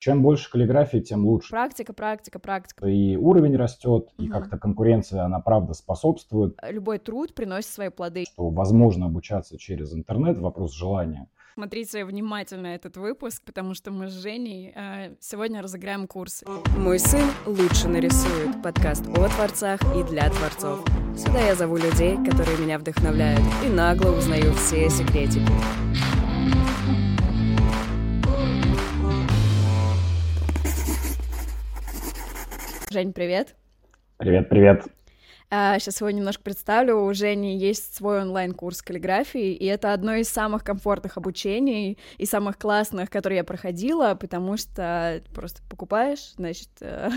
Чем больше каллиграфии, тем лучше. Практика, практика, практика. И уровень растет, и как-то конкуренция, она правда способствует. Любой труд приносит свои плоды. Что возможно обучаться через интернет, вопрос желания. Смотрите внимательно этот выпуск, потому что мы с Женей э, сегодня разыграем курсы. Мой сын лучше нарисует. Подкаст о творцах и для творцов. Сюда я зову людей, которые меня вдохновляют, и нагло узнаю все секретики. Жень, привет. Привет, привет. Сейчас его немножко представлю. У Жени есть свой онлайн-курс каллиграфии, и это одно из самых комфортных обучений и самых классных, которые я проходила, потому что просто покупаешь, значит, э,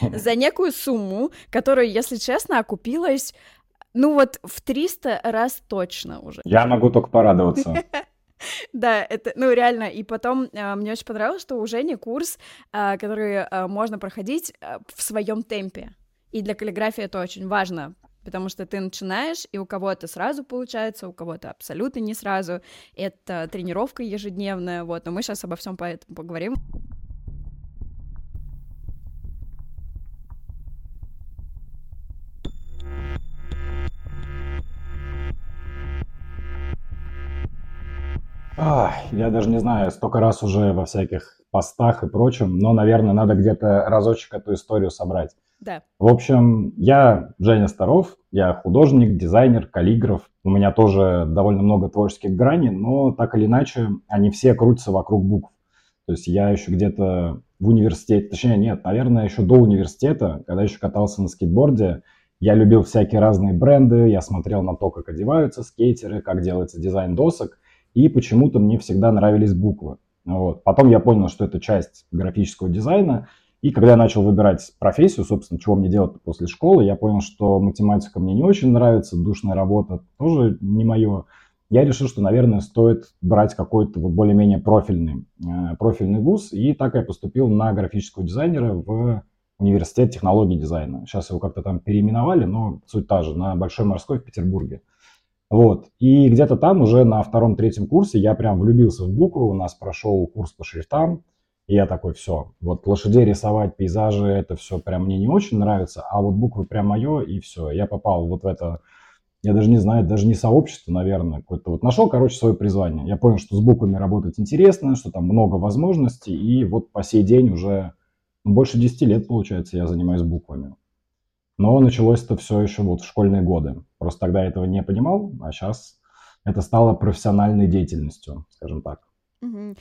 за некую сумму, которую, если честно, окупилась, ну вот в 300 раз точно уже. Я могу только порадоваться. Да, это, ну, реально. И потом э, мне очень понравилось, что у Жени курс, э, который э, можно проходить э, в своем темпе. И для каллиграфии это очень важно, потому что ты начинаешь, и у кого-то сразу получается, у кого-то абсолютно не сразу. Это тренировка ежедневная, вот. Но мы сейчас обо всем поэтому поговорим. Ах, я даже не знаю, столько раз уже во всяких постах и прочем, но, наверное, надо где-то разочек эту историю собрать. Да. В общем, я Женя Старов, я художник, дизайнер, каллиграф. У меня тоже довольно много творческих граней, но так или иначе они все крутятся вокруг букв. То есть я еще где-то в университете, точнее нет, наверное, еще до университета, когда еще катался на скейтборде, я любил всякие разные бренды, я смотрел на то, как одеваются скейтеры, как делается дизайн досок – и почему-то мне всегда нравились буквы. Вот. Потом я понял, что это часть графического дизайна, и когда я начал выбирать профессию, собственно, чего мне делать после школы, я понял, что математика мне не очень нравится, душная работа тоже не мое. Я решил, что, наверное, стоит брать какой-то вот более-менее профильный, э, профильный вуз, и так я поступил на графического дизайнера в университет технологий дизайна. Сейчас его как-то там переименовали, но суть та же, на Большой морской в Петербурге. Вот. И где-то там уже на втором-третьем курсе я прям влюбился в буквы. У нас прошел курс по шрифтам. И я такой, все, вот лошадей рисовать, пейзажи, это все прям мне не очень нравится, а вот буквы прям мое, и все. Я попал вот в это, я даже не знаю, даже не сообщество, наверное, какое-то вот. Нашел, короче, свое призвание. Я понял, что с буквами работать интересно, что там много возможностей, и вот по сей день уже больше 10 лет, получается, я занимаюсь буквами. Но началось это все еще вот в школьные годы. Просто тогда я этого не понимал, а сейчас это стало профессиональной деятельностью, скажем так.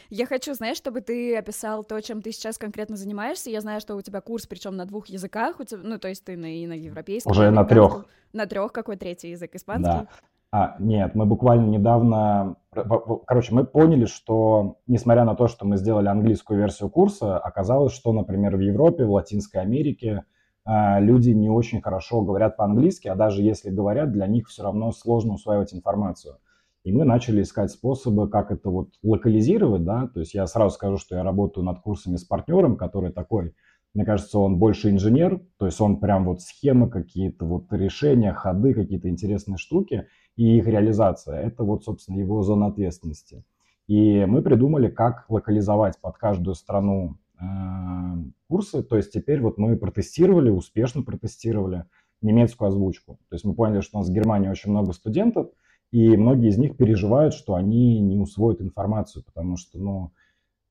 Я хочу, знаешь, чтобы ты описал то, чем ты сейчас конкретно занимаешься. Я знаю, что у тебя курс, причем на двух языках, у тебя, ну то есть ты на, и на европейском. Уже на трех. На трех какой третий язык испанский? Да. А, нет, мы буквально недавно, короче, мы поняли, что несмотря на то, что мы сделали английскую версию курса, оказалось, что, например, в Европе, в Латинской Америке люди не очень хорошо говорят по-английски, а даже если говорят, для них все равно сложно усваивать информацию. И мы начали искать способы, как это вот локализировать, да, то есть я сразу скажу, что я работаю над курсами с партнером, который такой, мне кажется, он больше инженер, то есть он прям вот схемы какие-то, вот решения, ходы, какие-то интересные штуки и их реализация. Это вот, собственно, его зона ответственности. И мы придумали, как локализовать под каждую страну а, курсы. То есть теперь вот мы протестировали, успешно протестировали немецкую озвучку. То есть мы поняли, что у нас в Германии очень много студентов, и многие из них переживают, что они не усвоят информацию, потому что, ну,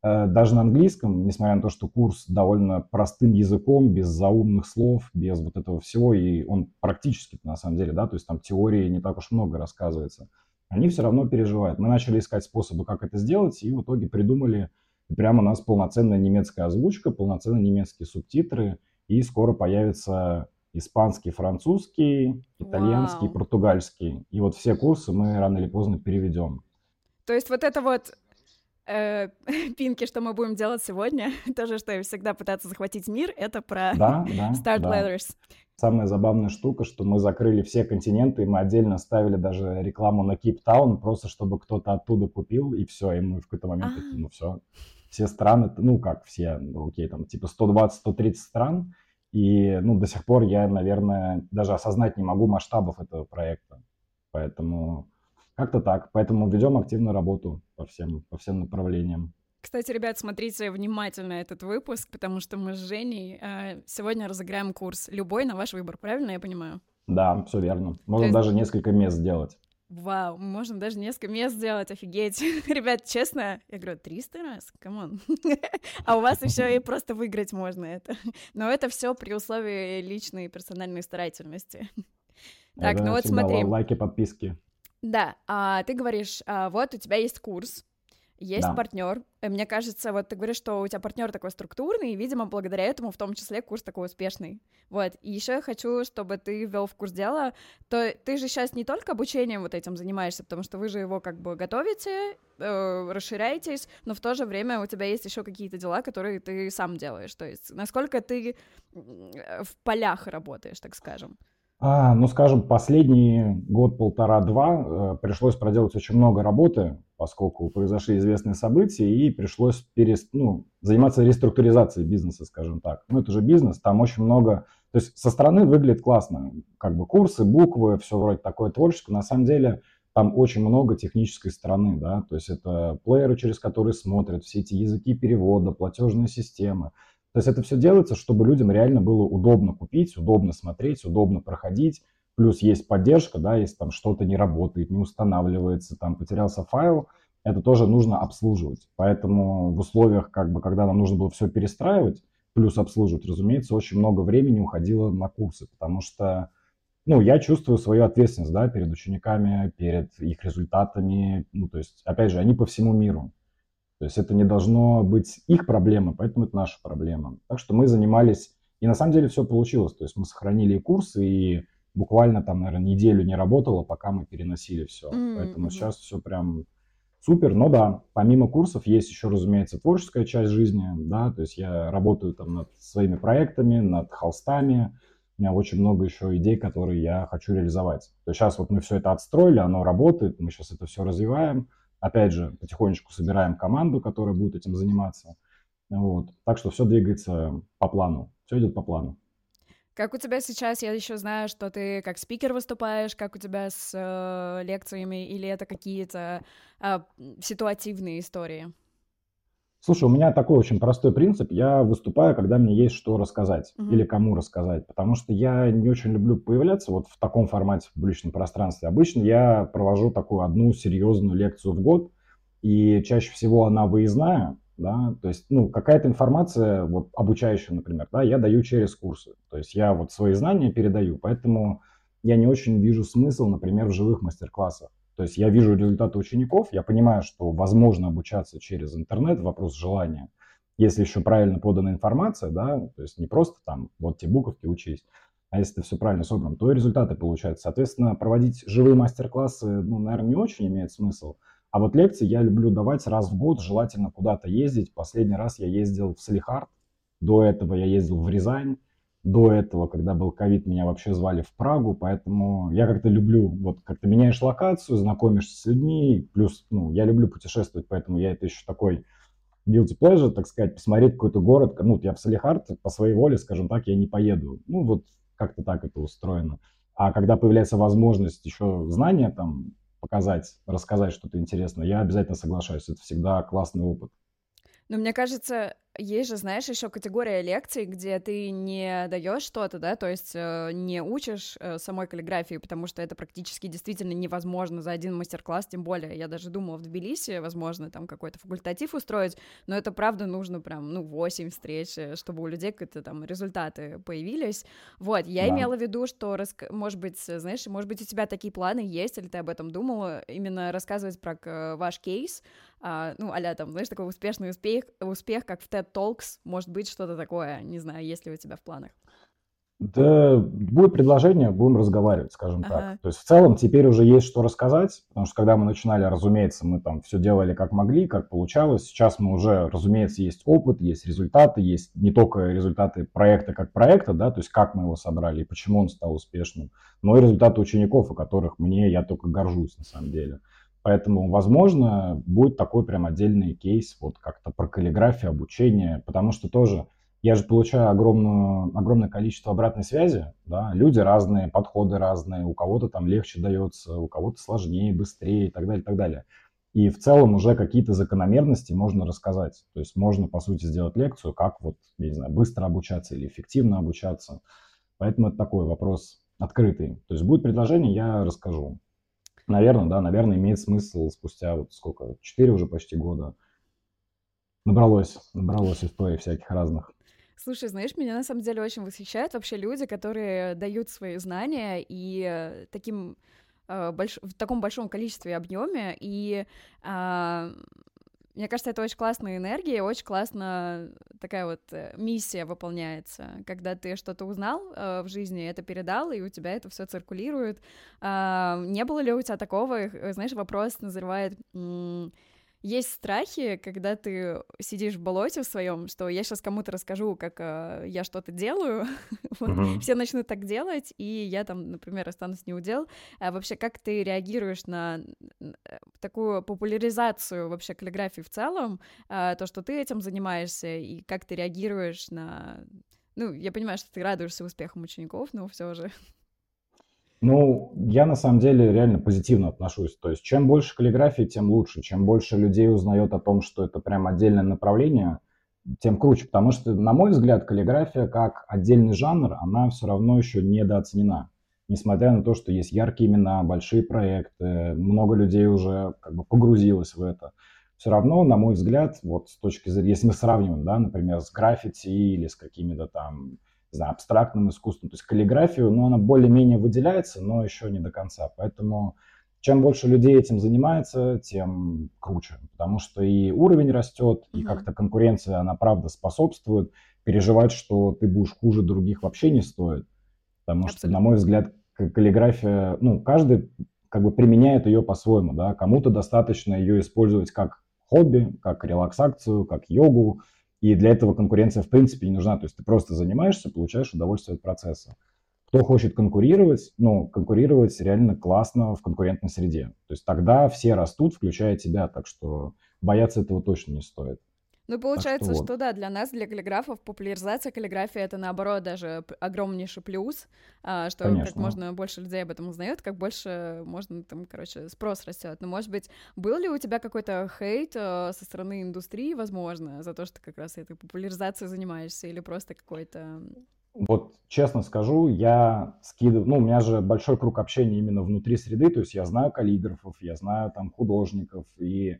э, даже на английском, несмотря на то, что курс довольно простым языком, без заумных слов, без вот этого всего, и он практически, на самом деле, да, то есть там теории не так уж много рассказывается, они все равно переживают. Мы начали искать способы, как это сделать, и в итоге придумали прямо у нас полноценная немецкая озвучка, полноценные немецкие субтитры, и скоро появится испанский, французский, итальянский, Вау. португальский. И вот все курсы мы рано или поздно переведем. То есть вот это вот э, пинки, что мы будем делать сегодня, то же, что всегда пытаться захватить мир, это про да, да, Start да. Letters. Самая забавная штука, что мы закрыли все континенты, и мы отдельно ставили даже рекламу на Кейптаун, просто чтобы кто-то оттуда купил, и все, и мы в какой-то момент А-а-а. такие, ну все, все страны, ну как все, ну, окей, там типа 120-130 стран, и ну до сих пор я, наверное, даже осознать не могу масштабов этого проекта. Поэтому как-то так. Поэтому ведем активную работу по всем, по всем направлениям. Кстати, ребят, смотрите внимательно этот выпуск, потому что мы с Женей э, сегодня разыграем курс. Любой на ваш выбор, правильно я понимаю? Да, все верно. Можно есть... даже несколько мест сделать. Вау, можно даже несколько мест сделать, офигеть. Ребят, честно, я говорю, 300 раз? Come on. а у вас еще и просто выиграть можно это. Но это все при условии личной и персональной старательности. так, ну вот смотри. Лайки, подписки. Да, а ты говоришь, а, вот у тебя есть курс, есть да. партнер. Э, мне кажется, вот ты говоришь, что у тебя партнер такой структурный, и, видимо, благодаря этому в том числе курс такой успешный. Вот. И еще я хочу, чтобы ты ввел в курс дела. То ты же сейчас не только обучением вот этим занимаешься, потому что вы же его как бы готовите, э, расширяетесь, но в то же время у тебя есть еще какие-то дела, которые ты сам делаешь. То есть насколько ты в полях работаешь, так скажем. А, ну, скажем, последний год, полтора-два э, пришлось проделать очень много работы, поскольку произошли известные события, и пришлось перест... ну, заниматься реструктуризацией бизнеса, скажем так. Ну, это же бизнес, там очень много... То есть со стороны выглядит классно, как бы курсы, буквы, все вроде такое творческое. На самом деле там очень много технической стороны, да, то есть это плееры, через которые смотрят, все эти языки перевода, платежные системы. То есть это все делается, чтобы людям реально было удобно купить, удобно смотреть, удобно проходить. Плюс есть поддержка, да, если там что-то не работает, не устанавливается, там потерялся файл, это тоже нужно обслуживать. Поэтому в условиях, как бы, когда нам нужно было все перестраивать, плюс обслуживать, разумеется, очень много времени уходило на курсы, потому что, ну, я чувствую свою ответственность, да, перед учениками, перед их результатами, ну, то есть, опять же, они по всему миру. То есть это не должно быть их проблема, поэтому это наша проблема. Так что мы занимались, и на самом деле все получилось. То есть мы сохранили курсы, и буквально там, наверное, неделю не работало, пока мы переносили все. Mm-hmm. Поэтому сейчас все прям супер. Но да, помимо курсов есть еще, разумеется, творческая часть жизни, да, то есть я работаю там над своими проектами, над холстами, у меня очень много еще идей, которые я хочу реализовать. То есть сейчас вот мы все это отстроили, оно работает, мы сейчас это все развиваем, Опять же, потихонечку собираем команду, которая будет этим заниматься. Вот. Так что все двигается по плану. Все идет по плану. Как у тебя сейчас, я еще знаю, что ты как спикер выступаешь, как у тебя с э, лекциями, или это какие-то э, ситуативные истории? Слушай, у меня такой очень простой принцип. Я выступаю, когда мне есть что рассказать угу. или кому рассказать, потому что я не очень люблю появляться вот в таком формате в публичном пространстве. Обычно я провожу такую одну серьезную лекцию в год, и чаще всего она выездная, да, то есть, ну, какая-то информация, вот, обучающая, например, да, я даю через курсы, то есть я вот свои знания передаю, поэтому я не очень вижу смысл, например, в живых мастер-классах. То есть я вижу результаты учеников, я понимаю, что возможно обучаться через интернет, вопрос желания. Если еще правильно подана информация, да, то есть не просто там вот те буковки учись, а если это все правильно собрано, то и результаты получаются. Соответственно, проводить живые мастер-классы, ну, наверное, не очень имеет смысл. А вот лекции я люблю давать раз в год, желательно куда-то ездить. Последний раз я ездил в Салихард, до этого я ездил в Рязань, до этого, когда был ковид, меня вообще звали в Прагу, поэтому я как-то люблю, вот как-то меняешь локацию, знакомишься с людьми, плюс, ну, я люблю путешествовать, поэтому я это еще такой guilty pleasure, так сказать, посмотреть какой-то город, ну, я в Салихард по своей воле, скажем так, я не поеду, ну, вот как-то так это устроено. А когда появляется возможность еще знания там показать, рассказать что-то интересное, я обязательно соглашаюсь, это всегда классный опыт. Но мне кажется, есть же, знаешь, еще категория лекций, где ты не даешь что-то, да, то есть э, не учишь э, самой каллиграфии, потому что это практически действительно невозможно за один мастер-класс, тем более я даже думала в Тбилиси, возможно, там какой-то факультатив устроить, но это правда нужно прям, ну, 8 встреч, э, чтобы у людей какие-то там результаты появились. Вот, я да. имела в виду, что, рас... может быть, знаешь, может быть, у тебя такие планы есть, или ты об этом думала, именно рассказывать про ваш кейс, ну, а там, знаешь, такой успешный успех, успех, как в TED Talks, может быть, что-то такое, не знаю, есть ли у тебя в планах? Да, будет предложение, будем разговаривать, скажем ага. так. То есть в целом теперь уже есть что рассказать, потому что когда мы начинали, разумеется, мы там все делали как могли, как получалось. Сейчас мы уже, разумеется, есть опыт, есть результаты, есть не только результаты проекта как проекта, да, то есть как мы его собрали и почему он стал успешным, но и результаты учеников, о которых мне я только горжусь на самом деле. Поэтому, возможно, будет такой прям отдельный кейс, вот как-то про каллиграфию, обучение, потому что тоже я же получаю огромную, огромное количество обратной связи, да, люди разные, подходы разные, у кого-то там легче дается, у кого-то сложнее, быстрее и так далее, и так далее. и в целом уже какие-то закономерности можно рассказать. То есть можно, по сути, сделать лекцию, как вот, я не знаю, быстро обучаться или эффективно обучаться. Поэтому это такой вопрос открытый. То есть будет предложение, я расскажу. Наверное, да, наверное, имеет смысл спустя вот сколько, 4 уже почти года набралось, набралось историй всяких разных. Слушай, знаешь, меня на самом деле очень восхищают вообще люди, которые дают свои знания и э, таким э, больш... в таком большом количестве объеме и э, мне кажется, это очень классная энергия, очень классно такая вот э, миссия выполняется, когда ты что-то узнал э, в жизни, это передал, и у тебя это все циркулирует. Э, не было ли у тебя такого, знаешь, вопрос назревает... Есть страхи, когда ты сидишь в болоте в своем, что я сейчас кому-то расскажу, как э, я что-то делаю, вот, uh-huh. все начнут так делать, и я там, например, останусь неудел. А вообще, как ты реагируешь на э, такую популяризацию вообще каллиграфии в целом, э, то, что ты этим занимаешься, и как ты реагируешь на... Ну, я понимаю, что ты радуешься успехам учеников, но все же ну, я на самом деле реально позитивно отношусь. То есть, чем больше каллиграфии, тем лучше. Чем больше людей узнает о том, что это прям отдельное направление, тем круче. Потому что, на мой взгляд, каллиграфия как отдельный жанр, она все равно еще недооценена. Несмотря на то, что есть яркие имена, большие проекты, много людей уже как бы погрузилось в это. Все равно, на мой взгляд, вот с точки зрения, если мы сравниваем, да, например, с граффити или с какими-то там не знаю, абстрактным искусством. То есть каллиграфию, ну, она более-менее выделяется, но еще не до конца. Поэтому чем больше людей этим занимается, тем круче. Потому что и уровень растет, и как-то конкуренция, она правда способствует. Переживать, что ты будешь хуже других, вообще не стоит. Потому Абсолютно. что, на мой взгляд, каллиграфия, ну, каждый как бы применяет ее по-своему, да. Кому-то достаточно ее использовать как хобби, как релаксацию, как йогу, и для этого конкуренция в принципе не нужна. То есть ты просто занимаешься, получаешь удовольствие от процесса. Кто хочет конкурировать, ну, конкурировать реально классно в конкурентной среде. То есть тогда все растут, включая тебя. Так что бояться этого точно не стоит. Ну, получается, что, вот. что да, для нас, для каллиграфов, популяризация каллиграфии это наоборот даже огромнейший плюс, а, что Конечно. как можно больше людей об этом узнает, как больше можно там, короче, спрос растет. Но, может быть, был ли у тебя какой-то хейт а, со стороны индустрии, возможно, за то, что как раз этой популяризацией занимаешься, или просто какой-то вот честно скажу, я скидываю, ну, у меня же большой круг общения именно внутри среды, то есть я знаю каллиграфов, я знаю там художников, и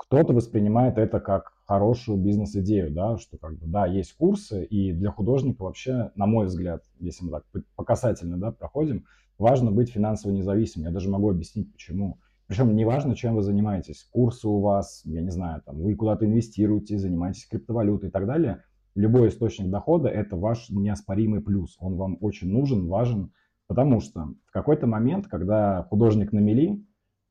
кто-то воспринимает это как хорошую бизнес-идею, да, что как бы, да, есть курсы, и для художника вообще, на мой взгляд, если мы так по касательно, да, проходим, важно быть финансово независимым. Я даже могу объяснить, почему. Причем неважно, чем вы занимаетесь. Курсы у вас, я не знаю, там, вы куда-то инвестируете, занимаетесь криптовалютой и так далее. Любой источник дохода – это ваш неоспоримый плюс. Он вам очень нужен, важен, потому что в какой-то момент, когда художник на мели,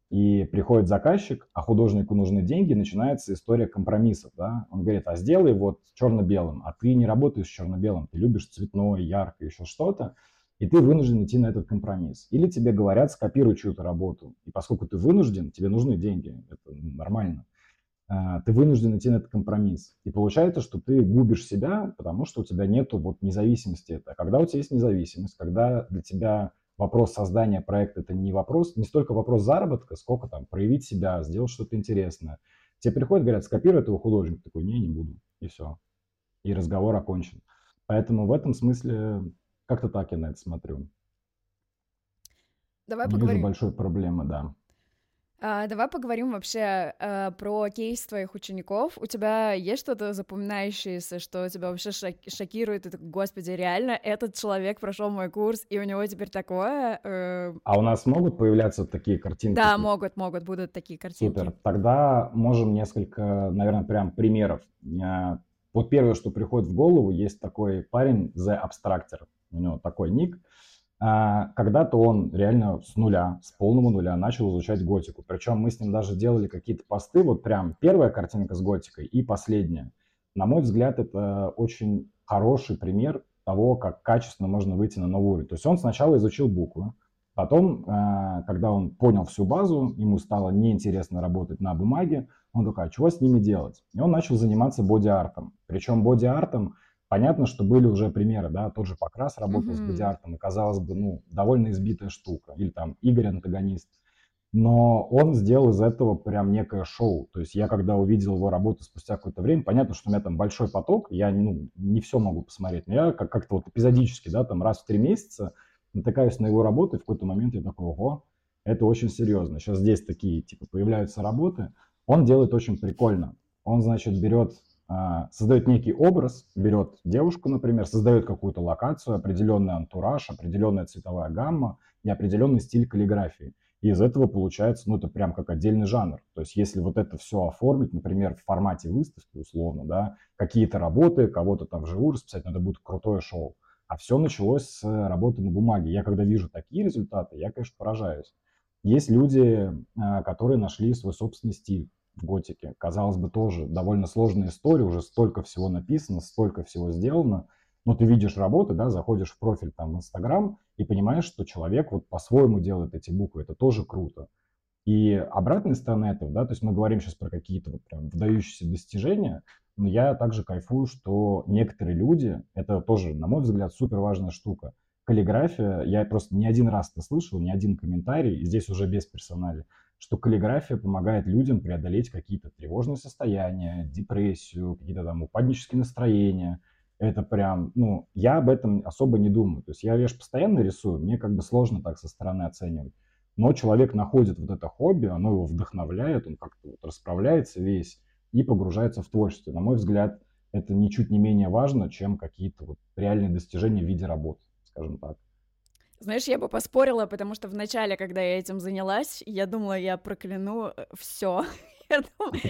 и приходит заказчик, а художнику нужны деньги, начинается история компромиссов. Да? Он говорит, а сделай вот черно-белым, а ты не работаешь черно-белым, ты любишь цветное, яркое, еще что-то, и ты вынужден идти на этот компромисс. Или тебе говорят, скопируй чью-то работу, и поскольку ты вынужден, тебе нужны деньги, это нормально, а, ты вынужден идти на этот компромисс. И получается, что ты губишь себя, потому что у тебя нету вот независимости. А когда у тебя есть независимость, когда для тебя вопрос создания проекта это не вопрос, не столько вопрос заработка, сколько там проявить себя, сделать что-то интересное. Тебе приходят, говорят, скопируй этого художника, такой, не, не буду, и все. И разговор окончен. Поэтому в этом смысле как-то так я на это смотрю. Давай не поговорим. вижу большой проблемы, да. А, давай поговорим вообще а, про кейс твоих учеников. У тебя есть что-то запоминающееся, что тебя вообще шокирует? И ты, господи, реально, этот человек прошел мой курс, и у него теперь такое... Э... А у нас могут появляться такие картинки? Да, могут, могут, будут такие картинки. Супер. Тогда можем несколько, наверное, прям примеров. Вот первое, что приходит в голову, есть такой парень, The Abstractor. У него такой ник. А, когда-то он реально с нуля, с полного нуля начал изучать готику. Причем мы с ним даже делали какие-то посты, вот прям первая картинка с готикой и последняя. На мой взгляд, это очень хороший пример того, как качественно можно выйти на новый уровень. То есть он сначала изучил буквы, потом, а, когда он понял всю базу, ему стало неинтересно работать на бумаге, он такой, а чего с ними делать? И он начал заниматься боди-артом. Причем боди-артом Понятно, что были уже примеры, да, тот же Покрас работал mm-hmm. с бодиартом, и казалось бы, ну, довольно избитая штука. Или там Игорь антагонист. но он сделал из этого прям некое шоу. То есть я когда увидел его работу спустя какое-то время, понятно, что у меня там большой поток, я ну, не все могу посмотреть, но я как- как-то вот эпизодически, да, там раз в три месяца натыкаюсь на его работы, и в какой-то момент я такой, ого, это очень серьезно. Сейчас здесь такие, типа, появляются работы. Он делает очень прикольно. Он, значит, берет, создает некий образ, берет девушку, например, создает какую-то локацию, определенный антураж, определенная цветовая гамма и определенный стиль каллиграфии. И из этого получается, ну, это прям как отдельный жанр. То есть если вот это все оформить, например, в формате выставки условно, да, какие-то работы, кого-то там вживую расписать, ну, это будет крутое шоу. А все началось с работы на бумаге. Я когда вижу такие результаты, я, конечно, поражаюсь. Есть люди, а, которые нашли свой собственный стиль в готике. Казалось бы, тоже довольно сложная история, уже столько всего написано, столько всего сделано. Но ты видишь работы, да, заходишь в профиль там в Инстаграм и понимаешь, что человек вот по-своему делает эти буквы. Это тоже круто. И обратная сторона этого, да, то есть мы говорим сейчас про какие-то вот прям выдающиеся достижения, но я также кайфую, что некоторые люди, это тоже, на мой взгляд, супер важная штука. Каллиграфия, я просто не один раз это слышал, ни один комментарий, здесь уже без персонали, что каллиграфия помогает людям преодолеть какие-то тревожные состояния, депрессию, какие-то там упаднические настроения. Это прям, ну, я об этом особо не думаю. То есть я лишь постоянно рисую, мне как бы сложно так со стороны оценивать. Но человек находит вот это хобби, оно его вдохновляет, он как-то вот расправляется весь и погружается в творчество. На мой взгляд, это ничуть не менее важно, чем какие-то вот реальные достижения в виде работы, скажем так. Знаешь, я бы поспорила, потому что в начале, когда я этим занялась, я думала, я прокляну э, все. Я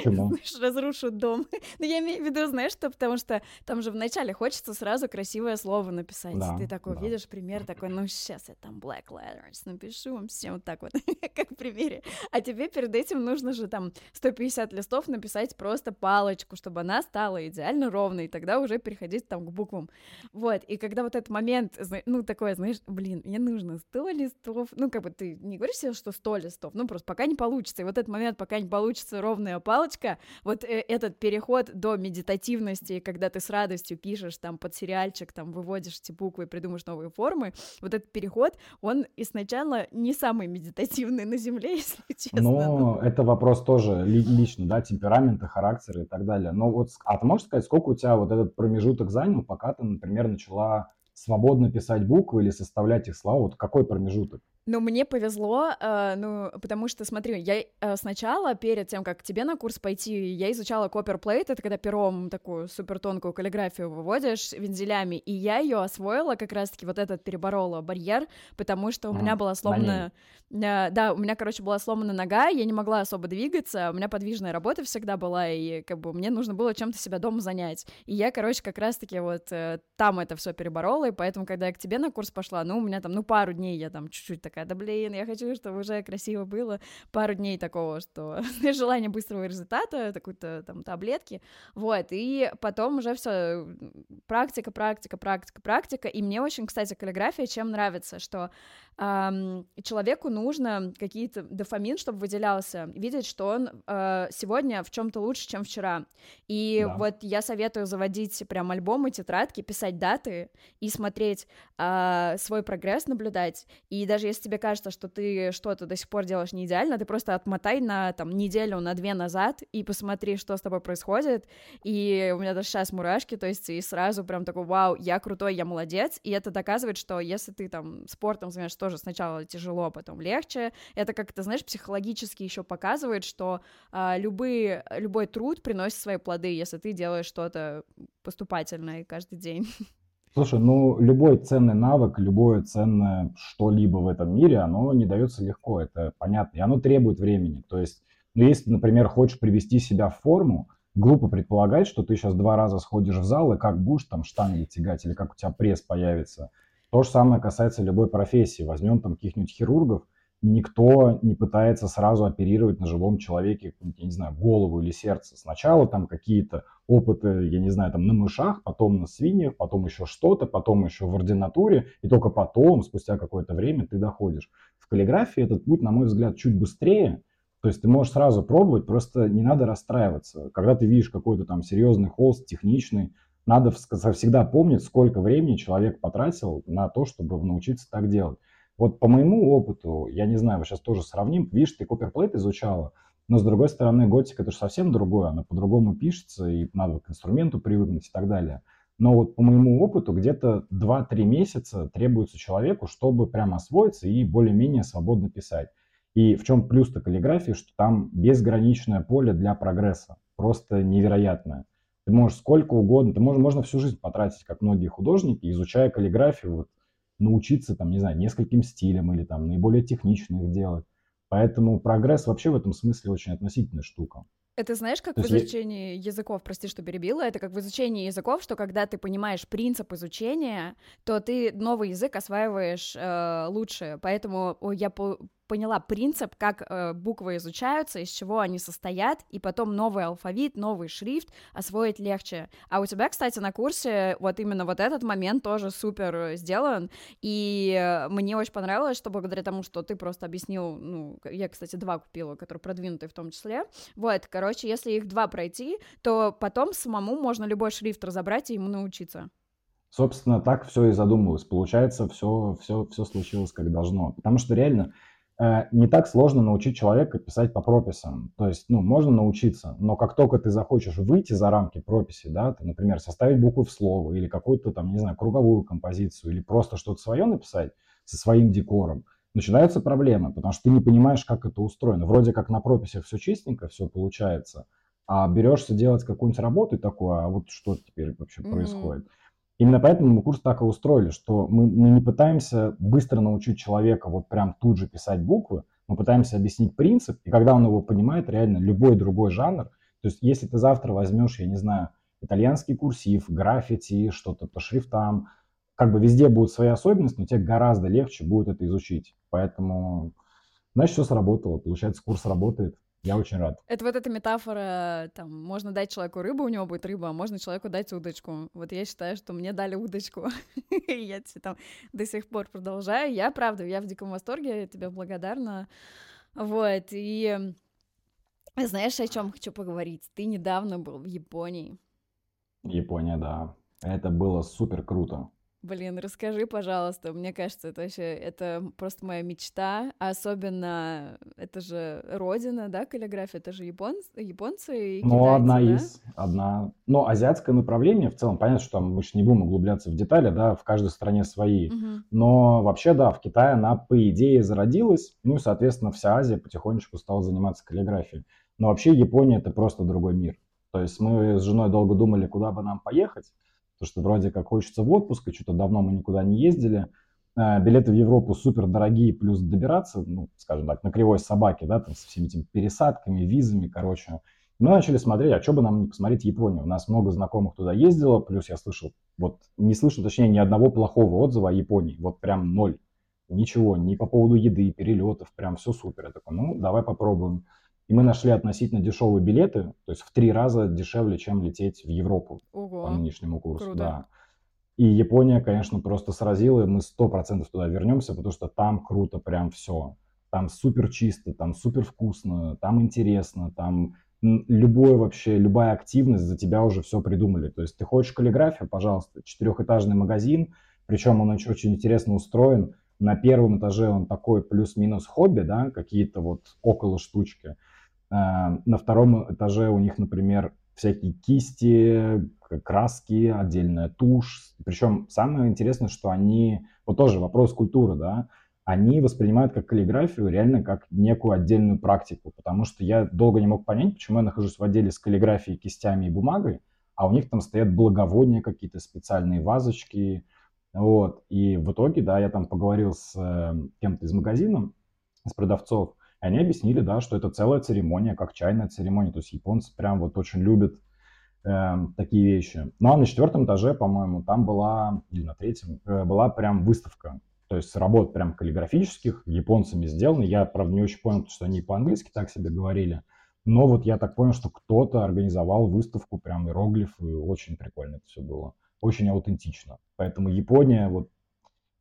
думаю, знаешь, разрушу дом. Но я имею в виду, знаешь, что, потому что там же вначале хочется сразу красивое слово написать. Да, Ты такой да. видишь пример, такой, ну сейчас я там black letters напишу вам всем вот так вот, как в примере. А тебе перед этим нужно же там 150 листов написать просто палочку, чтобы она стала идеально ровной, и тогда уже переходить там к буквам. Вот, и когда вот этот момент, ну, такое, знаешь, блин, мне нужно 100 листов, ну, как бы ты не говоришь себе, что 100 листов, ну, просто пока не получится, и вот этот момент, пока не получится ровная палочка, вот э, этот переход до медитативности, когда ты с радостью пишешь там под сериальчик, там выводишь эти буквы и придумаешь новые формы, вот этот переход, он изначально не самый медитативный на Земле, если честно. Ну, это вопрос тоже ли, лично, да, темперамента, характера и так далее. Но вот, а ты можешь сказать, сколько у тебя вот этот промежуток занял, пока ты, например, начала свободно писать буквы или составлять их слова? Вот какой промежуток? Ну, мне повезло, э, ну, потому что, смотри, я э, сначала, перед тем, как к тебе на курс пойти, я изучала копперплейт, это когда пером такую супер тонкую каллиграфию выводишь вензелями, и я ее освоила как раз-таки вот этот переборола барьер, потому что у mm, меня была сломана... Э, да, у меня, короче, была сломана нога, я не могла особо двигаться, у меня подвижная работа всегда была, и как бы мне нужно было чем-то себя дома занять. И я, короче, как раз-таки вот э, там это все переборола, и поэтому, когда я к тебе на курс пошла, ну, у меня там, ну, пару дней я там чуть-чуть такая, да блин, я хочу, чтобы уже красиво было. Пару дней такого, что желание быстрого результата, какой-то там таблетки, вот, и потом уже все практика, практика, практика, практика, и мне очень, кстати, каллиграфия чем нравится, что человеку нужно какие-то дофамин, чтобы выделялся, видеть, что он э, сегодня в чем-то лучше, чем вчера, и да. вот я советую заводить прям альбомы, тетрадки, писать даты и смотреть э, свой прогресс, наблюдать, и даже если тебе кажется, что ты что-то до сих пор делаешь не идеально, ты просто отмотай на там неделю, на две назад и посмотри, что с тобой происходит. И у меня даже сейчас мурашки, то есть и сразу прям такой, вау, я крутой, я молодец. И это доказывает, что если ты там спортом занимаешься, тоже сначала тяжело, а потом легче. Это как-то, знаешь, психологически еще показывает, что а, любые, любой труд приносит свои плоды, если ты делаешь что-то поступательное каждый день. Слушай, ну любой ценный навык, любое ценное что-либо в этом мире, оно не дается легко, это понятно, и оно требует времени. То есть, ну, если, например, хочешь привести себя в форму, глупо предполагать, что ты сейчас два раза сходишь в зал, и как будешь там штанги тягать, или как у тебя пресс появится. То же самое касается любой профессии. Возьмем там каких-нибудь хирургов, никто не пытается сразу оперировать на живом человеке, я не знаю, голову или сердце. Сначала там какие-то опыты, я не знаю, там на мышах, потом на свиньях, потом еще что-то, потом еще в ординатуре, и только потом, спустя какое-то время, ты доходишь. В каллиграфии этот путь, на мой взгляд, чуть быстрее, то есть ты можешь сразу пробовать, просто не надо расстраиваться. Когда ты видишь какой-то там серьезный холст, техничный, надо всегда помнить, сколько времени человек потратил на то, чтобы научиться так делать. Вот по моему опыту, я не знаю, мы сейчас тоже сравним, видишь, ты Copperplate изучала, но с другой стороны, готика это же совсем другое, она по-другому пишется, и надо к инструменту привыкнуть и так далее. Но вот по моему опыту где-то 2-3 месяца требуется человеку, чтобы прямо освоиться и более-менее свободно писать. И в чем плюс-то каллиграфии, что там безграничное поле для прогресса, просто невероятное. Ты можешь сколько угодно, ты можешь, можно всю жизнь потратить, как многие художники, изучая каллиграфию, вот, научиться, там, не знаю, нескольким стилям или там наиболее технично их делать. Поэтому прогресс вообще в этом смысле очень относительная штука. Это знаешь, как То в изучении я... языков, прости, что перебила, это как в изучении языков, что когда ты понимаешь принцип изучения, то ты новый язык осваиваешь э, лучше. Поэтому я по поняла принцип, как э, буквы изучаются, из чего они состоят, и потом новый алфавит, новый шрифт освоить легче. А у тебя, кстати, на курсе вот именно вот этот момент тоже супер сделан, и э, мне очень понравилось, что благодаря тому, что ты просто объяснил, ну, я, кстати, два купила, которые продвинутые в том числе, вот, короче, если их два пройти, то потом самому можно любой шрифт разобрать и ему научиться. Собственно, так все и задумывалось. Получается, все, все, все случилось как должно. Потому что реально не так сложно научить человека писать по прописям. То есть, ну, можно научиться, но как только ты захочешь выйти за рамки прописи, да, ты, например, составить букву в слово или какую-то там, не знаю, круговую композицию или просто что-то свое написать со своим декором, начинаются проблемы, потому что ты не понимаешь, как это устроено. Вроде как на прописях все чистенько, все получается, а берешься делать какую-нибудь работу и такое, а вот что теперь вообще mm-hmm. происходит. Именно поэтому мы курс так и устроили, что мы, мы не пытаемся быстро научить человека вот прям тут же писать буквы, мы пытаемся объяснить принцип, и когда он его понимает, реально любой другой жанр, то есть если ты завтра возьмешь, я не знаю, итальянский курсив, граффити, что-то по шрифтам, как бы везде будут свои особенности, но тебе гораздо легче будет это изучить. Поэтому, значит, все сработало. Получается, курс работает. Я очень рад. Это вот эта метафора, там, можно дать человеку рыбу, у него будет рыба, а можно человеку дать удочку. Вот я считаю, что мне дали удочку, и я там до сих пор продолжаю. Я, правда, я в диком восторге, я тебе благодарна. Вот, и знаешь, о чем хочу поговорить? Ты недавно был в Японии. Япония, да. Это было супер круто. Блин, расскажи, пожалуйста. Мне кажется, это вообще это просто моя мечта. А особенно это же родина, да, каллиграфия, это же японцы, японцы и Ну, китайцы, одна да? из, одна. Но азиатское направление в целом, понятно, что там мы же не будем углубляться в детали, да, в каждой стране свои. Угу. Но вообще, да, в Китае она, по идее, зародилась, ну и, соответственно, вся Азия потихонечку стала заниматься каллиграфией. Но вообще Япония — это просто другой мир. То есть мы с женой долго думали, куда бы нам поехать, потому что вроде как хочется в отпуск, и что-то давно мы никуда не ездили. А, билеты в Европу супер дорогие, плюс добираться, ну, скажем так, на кривой собаке, да, там со всеми этими пересадками, визами, короче. Мы начали смотреть, а что бы нам не посмотреть Японию. У нас много знакомых туда ездило, плюс я слышал, вот не слышал, точнее, ни одного плохого отзыва о Японии, вот прям ноль. Ничего, ни по поводу еды, перелетов, прям все супер. Я такой, ну, давай попробуем. И мы нашли относительно дешевые билеты, то есть в три раза дешевле, чем лететь в Европу Ого. по нынешнему курсу. Круто. Да. И Япония, конечно, просто сразила, и мы сто процентов туда вернемся, потому что там круто прям все. Там супер чисто, там супер вкусно, там интересно, там любое вообще, любая активность за тебя уже все придумали. То есть ты хочешь каллиграфию, пожалуйста, четырехэтажный магазин, причем он очень, очень интересно устроен. На первом этаже он такой плюс-минус хобби, да, какие-то вот около штучки. Э, на втором этаже у них, например, всякие кисти, краски, отдельная тушь. Причем самое интересное, что они, вот тоже вопрос культуры, да, они воспринимают как каллиграфию реально как некую отдельную практику, потому что я долго не мог понять, почему я нахожусь в отделе с каллиграфией, кистями и бумагой, а у них там стоят благовония, какие-то специальные вазочки, вот, и в итоге, да, я там поговорил с э, кем-то из магазина, с продавцов, они объяснили, да, что это целая церемония, как чайная церемония. То есть японцы прям вот очень любят э, такие вещи. Ну а на четвертом этаже, по-моему, там была, или на третьем, э, была прям выставка. То есть работ прям каллиграфических, японцами сделаны. Я, правда, не очень понял, что они по-английски так себе говорили. Но вот я так понял, что кто-то организовал выставку, прям иероглифы. Очень прикольно это все было. Очень аутентично. Поэтому Япония, вот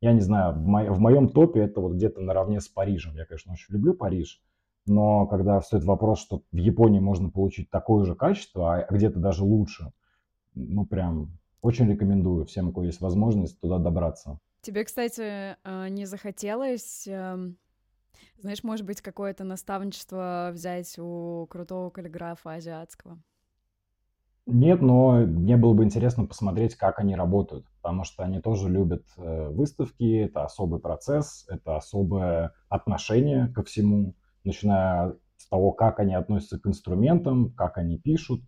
я не знаю, в, мо- в моем топе это вот где-то наравне с Парижем. Я, конечно, очень люблю Париж, но когда встает вопрос, что в Японии можно получить такое же качество, а где-то даже лучше, ну прям очень рекомендую всем, у кого есть возможность туда добраться. Тебе, кстати, а, не захотелось, эм, знаешь, может быть, какое-то наставничество взять у крутого каллиграфа азиатского? Нет, но мне было бы интересно посмотреть, как они работают, потому что они тоже любят э, выставки, это особый процесс, это особое отношение ко всему, начиная с того, как они относятся к инструментам, как они пишут.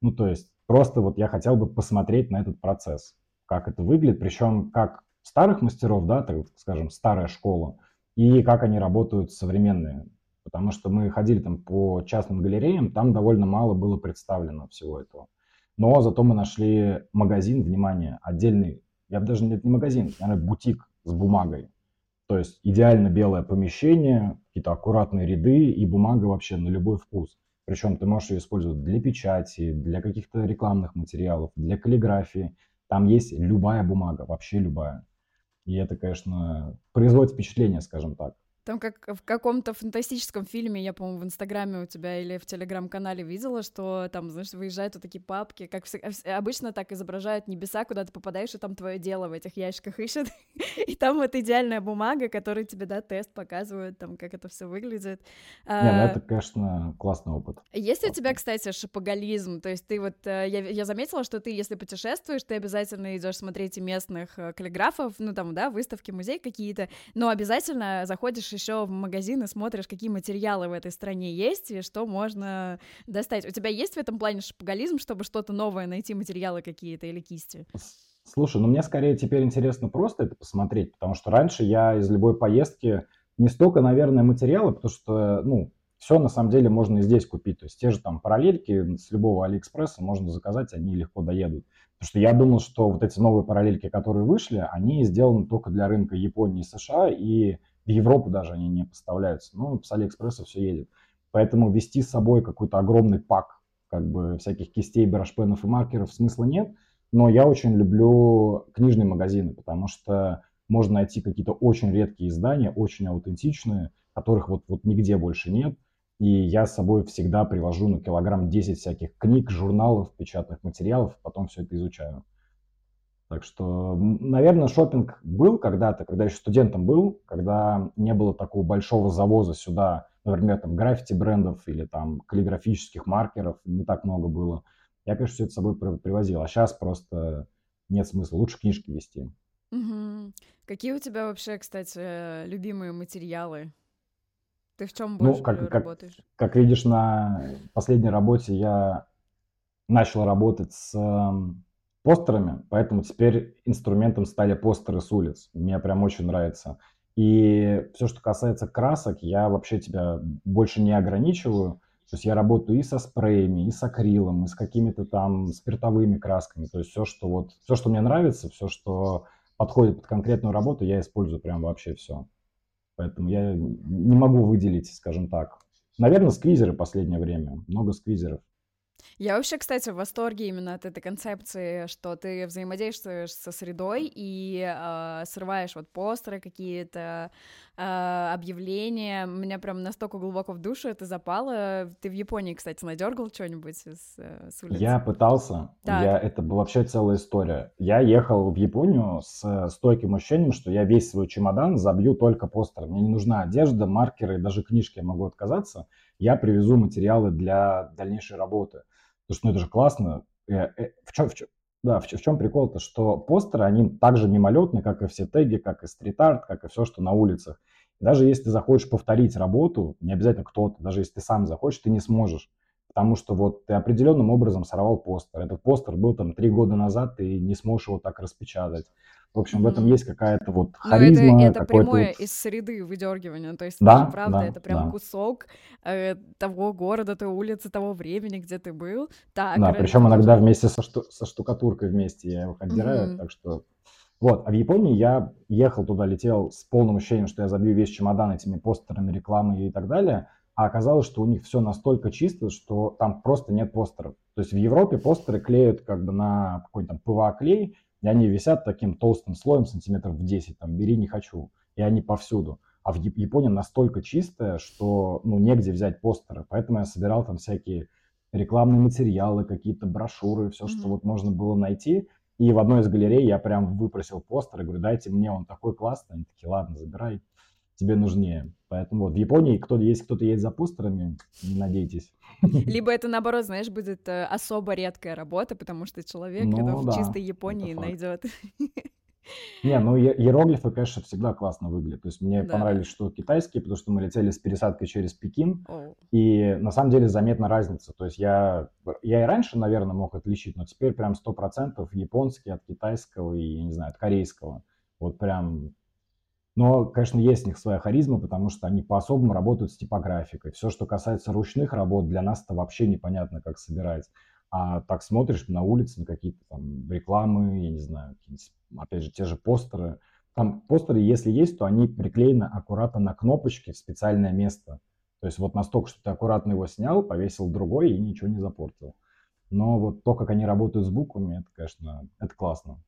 Ну, то есть просто вот я хотел бы посмотреть на этот процесс, как это выглядит, причем как старых мастеров, да, так скажем, старая школа, и как они работают современные. Потому что мы ходили там по частным галереям, там довольно мало было представлено всего этого. Но зато мы нашли магазин, внимание, отдельный, я бы даже нет, не магазин, наверное, бутик с бумагой. То есть идеально белое помещение, какие-то аккуратные ряды и бумага вообще на любой вкус. Причем ты можешь ее использовать для печати, для каких-то рекламных материалов, для каллиграфии. Там есть любая бумага, вообще любая. И это, конечно, производит впечатление, скажем так. Там как в каком-то фантастическом фильме, я, по-моему, в Инстаграме у тебя или в Телеграм-канале видела, что там, знаешь, выезжают вот такие папки, как обычно так изображают небеса, куда ты попадаешь, и там твое дело в этих ящиках ищет. и там вот идеальная бумага, которая тебе, да, тест показывает, там, как это все выглядит. Не, ну а, это, конечно, классный опыт. Есть у тебя, кстати, шапоголизм? То есть ты вот, э, я, я заметила, что ты, если путешествуешь, ты обязательно идешь смотреть местных э, каллиграфов, ну там, да, выставки, музей какие-то, но обязательно заходишь еще в магазин и смотришь, какие материалы в этой стране есть и что можно достать. У тебя есть в этом плане шапоголизм, чтобы что-то новое найти, материалы какие-то или кисти? Слушай, ну мне скорее теперь интересно просто это посмотреть, потому что раньше я из любой поездки не столько, наверное, материалы, потому что, ну, все на самом деле можно и здесь купить. То есть те же там параллельки с любого Алиэкспресса можно заказать, они легко доедут. Потому что я думал, что вот эти новые параллельки, которые вышли, они сделаны только для рынка Японии и США, и в Европу даже они не поставляются. Ну, с Алиэкспресса все едет. Поэтому вести с собой какой-то огромный пак как бы всяких кистей, брашпенов и маркеров смысла нет. Но я очень люблю книжные магазины, потому что можно найти какие-то очень редкие издания, очень аутентичные, которых вот, вот нигде больше нет. И я с собой всегда привожу на килограмм 10 всяких книг, журналов, печатных материалов, потом все это изучаю. Так что, наверное, шопинг был когда-то, когда еще студентом был, когда не было такого большого завоза сюда, например, там граффити брендов или там каллиграфических маркеров, не так много было. Я, конечно, все это с собой привозил, а сейчас просто нет смысла, лучше книжки вести. Угу. Какие у тебя вообще, кстати, любимые материалы? Ты в чем ну, больше ну, как, работаешь? Как, как видишь, на последней работе я начал работать с постерами, поэтому теперь инструментом стали постеры с улиц. Мне прям очень нравится. И все, что касается красок, я вообще тебя больше не ограничиваю. То есть я работаю и со спреями, и с акрилом, и с какими-то там спиртовыми красками. То есть все, что вот, все, что мне нравится, все, что подходит под конкретную работу, я использую прям вообще все. Поэтому я не могу выделить, скажем так. Наверное, сквизеры последнее время. Много сквизеров. Я вообще, кстати, в восторге именно от этой концепции, что ты взаимодействуешь со средой и э, срываешь вот постеры какие-то, э, объявления. Меня прям настолько глубоко в душу это запало. Ты в Японии, кстати, надергал что-нибудь с, э, с улицы? Я пытался. Я, это была вообще целая история. Я ехал в Японию с стойким ощущением, что я весь свой чемодан забью только постером. Мне не нужна одежда, маркеры, даже книжки я могу отказаться. Я привезу материалы для дальнейшей работы. Потому что ну, это же классно. Э, э, в чем, в чем, да, в, в чем прикол-то, что постеры, они так же мимолетны, как и все теги, как и стрит-арт, как и все, что на улицах. Даже если ты захочешь повторить работу, не обязательно кто-то, даже если ты сам захочешь, ты не сможешь. Потому что вот ты определенным образом сорвал постер. Этот постер был там три года назад, ты не сможешь его так распечатать. В общем, в этом есть какая-то вот харизма. Ну, это, это прямое вот... из среды выдергивания, то есть, да, это, правда, да, это прям да. кусок э, того города, той улицы, того времени, где ты был. Так, да, причем иногда вместе со, шту... со штукатуркой вместе я его отдираю, mm-hmm. так что... Вот, а в Японии я ехал туда, летел с полным ощущением, что я забью весь чемодан этими постерами, рекламой и так далее, а оказалось, что у них все настолько чисто, что там просто нет постеров. То есть в Европе постеры клеют как бы на какой-то там ПВА-клей, и они висят таким толстым слоем, сантиметров в 10, там, бери, не хочу, и они повсюду. А в Японии настолько чистая, что, ну, негде взять постеры, поэтому я собирал там всякие рекламные материалы, какие-то брошюры, все, mm-hmm. что вот можно было найти. И в одной из галерей я прям выпросил постер и говорю, дайте мне, он такой классный. Они такие, ладно, забирай, тебе нужнее. Поэтому вот в Японии, кто, если кто-то едет за постерами, не надейтесь. Либо это, наоборот, знаешь, будет э, особо редкая работа, потому что человек ну, это да, в чистой Японии найдет. Не, ну иероглифы, конечно, всегда классно выглядят. То есть мне да. понравились, что китайские, потому что мы летели с пересадкой через Пекин, oh. и на самом деле заметна разница. То есть я, я и раньше, наверное, мог отличить, но теперь прям сто процентов японский от китайского и, я не знаю, от корейского. Вот прям но, конечно, есть у них своя харизма, потому что они по-особому работают с типографикой. Все, что касается ручных работ, для нас это вообще непонятно, как собирать. А так смотришь на улице на какие-то там рекламы, я не знаю, опять же, те же постеры. Там постеры, если есть, то они приклеены аккуратно на кнопочке в специальное место. То есть вот настолько, что ты аккуратно его снял, повесил другой и ничего не запортил. Но вот то, как они работают с буквами, это, конечно, это классно.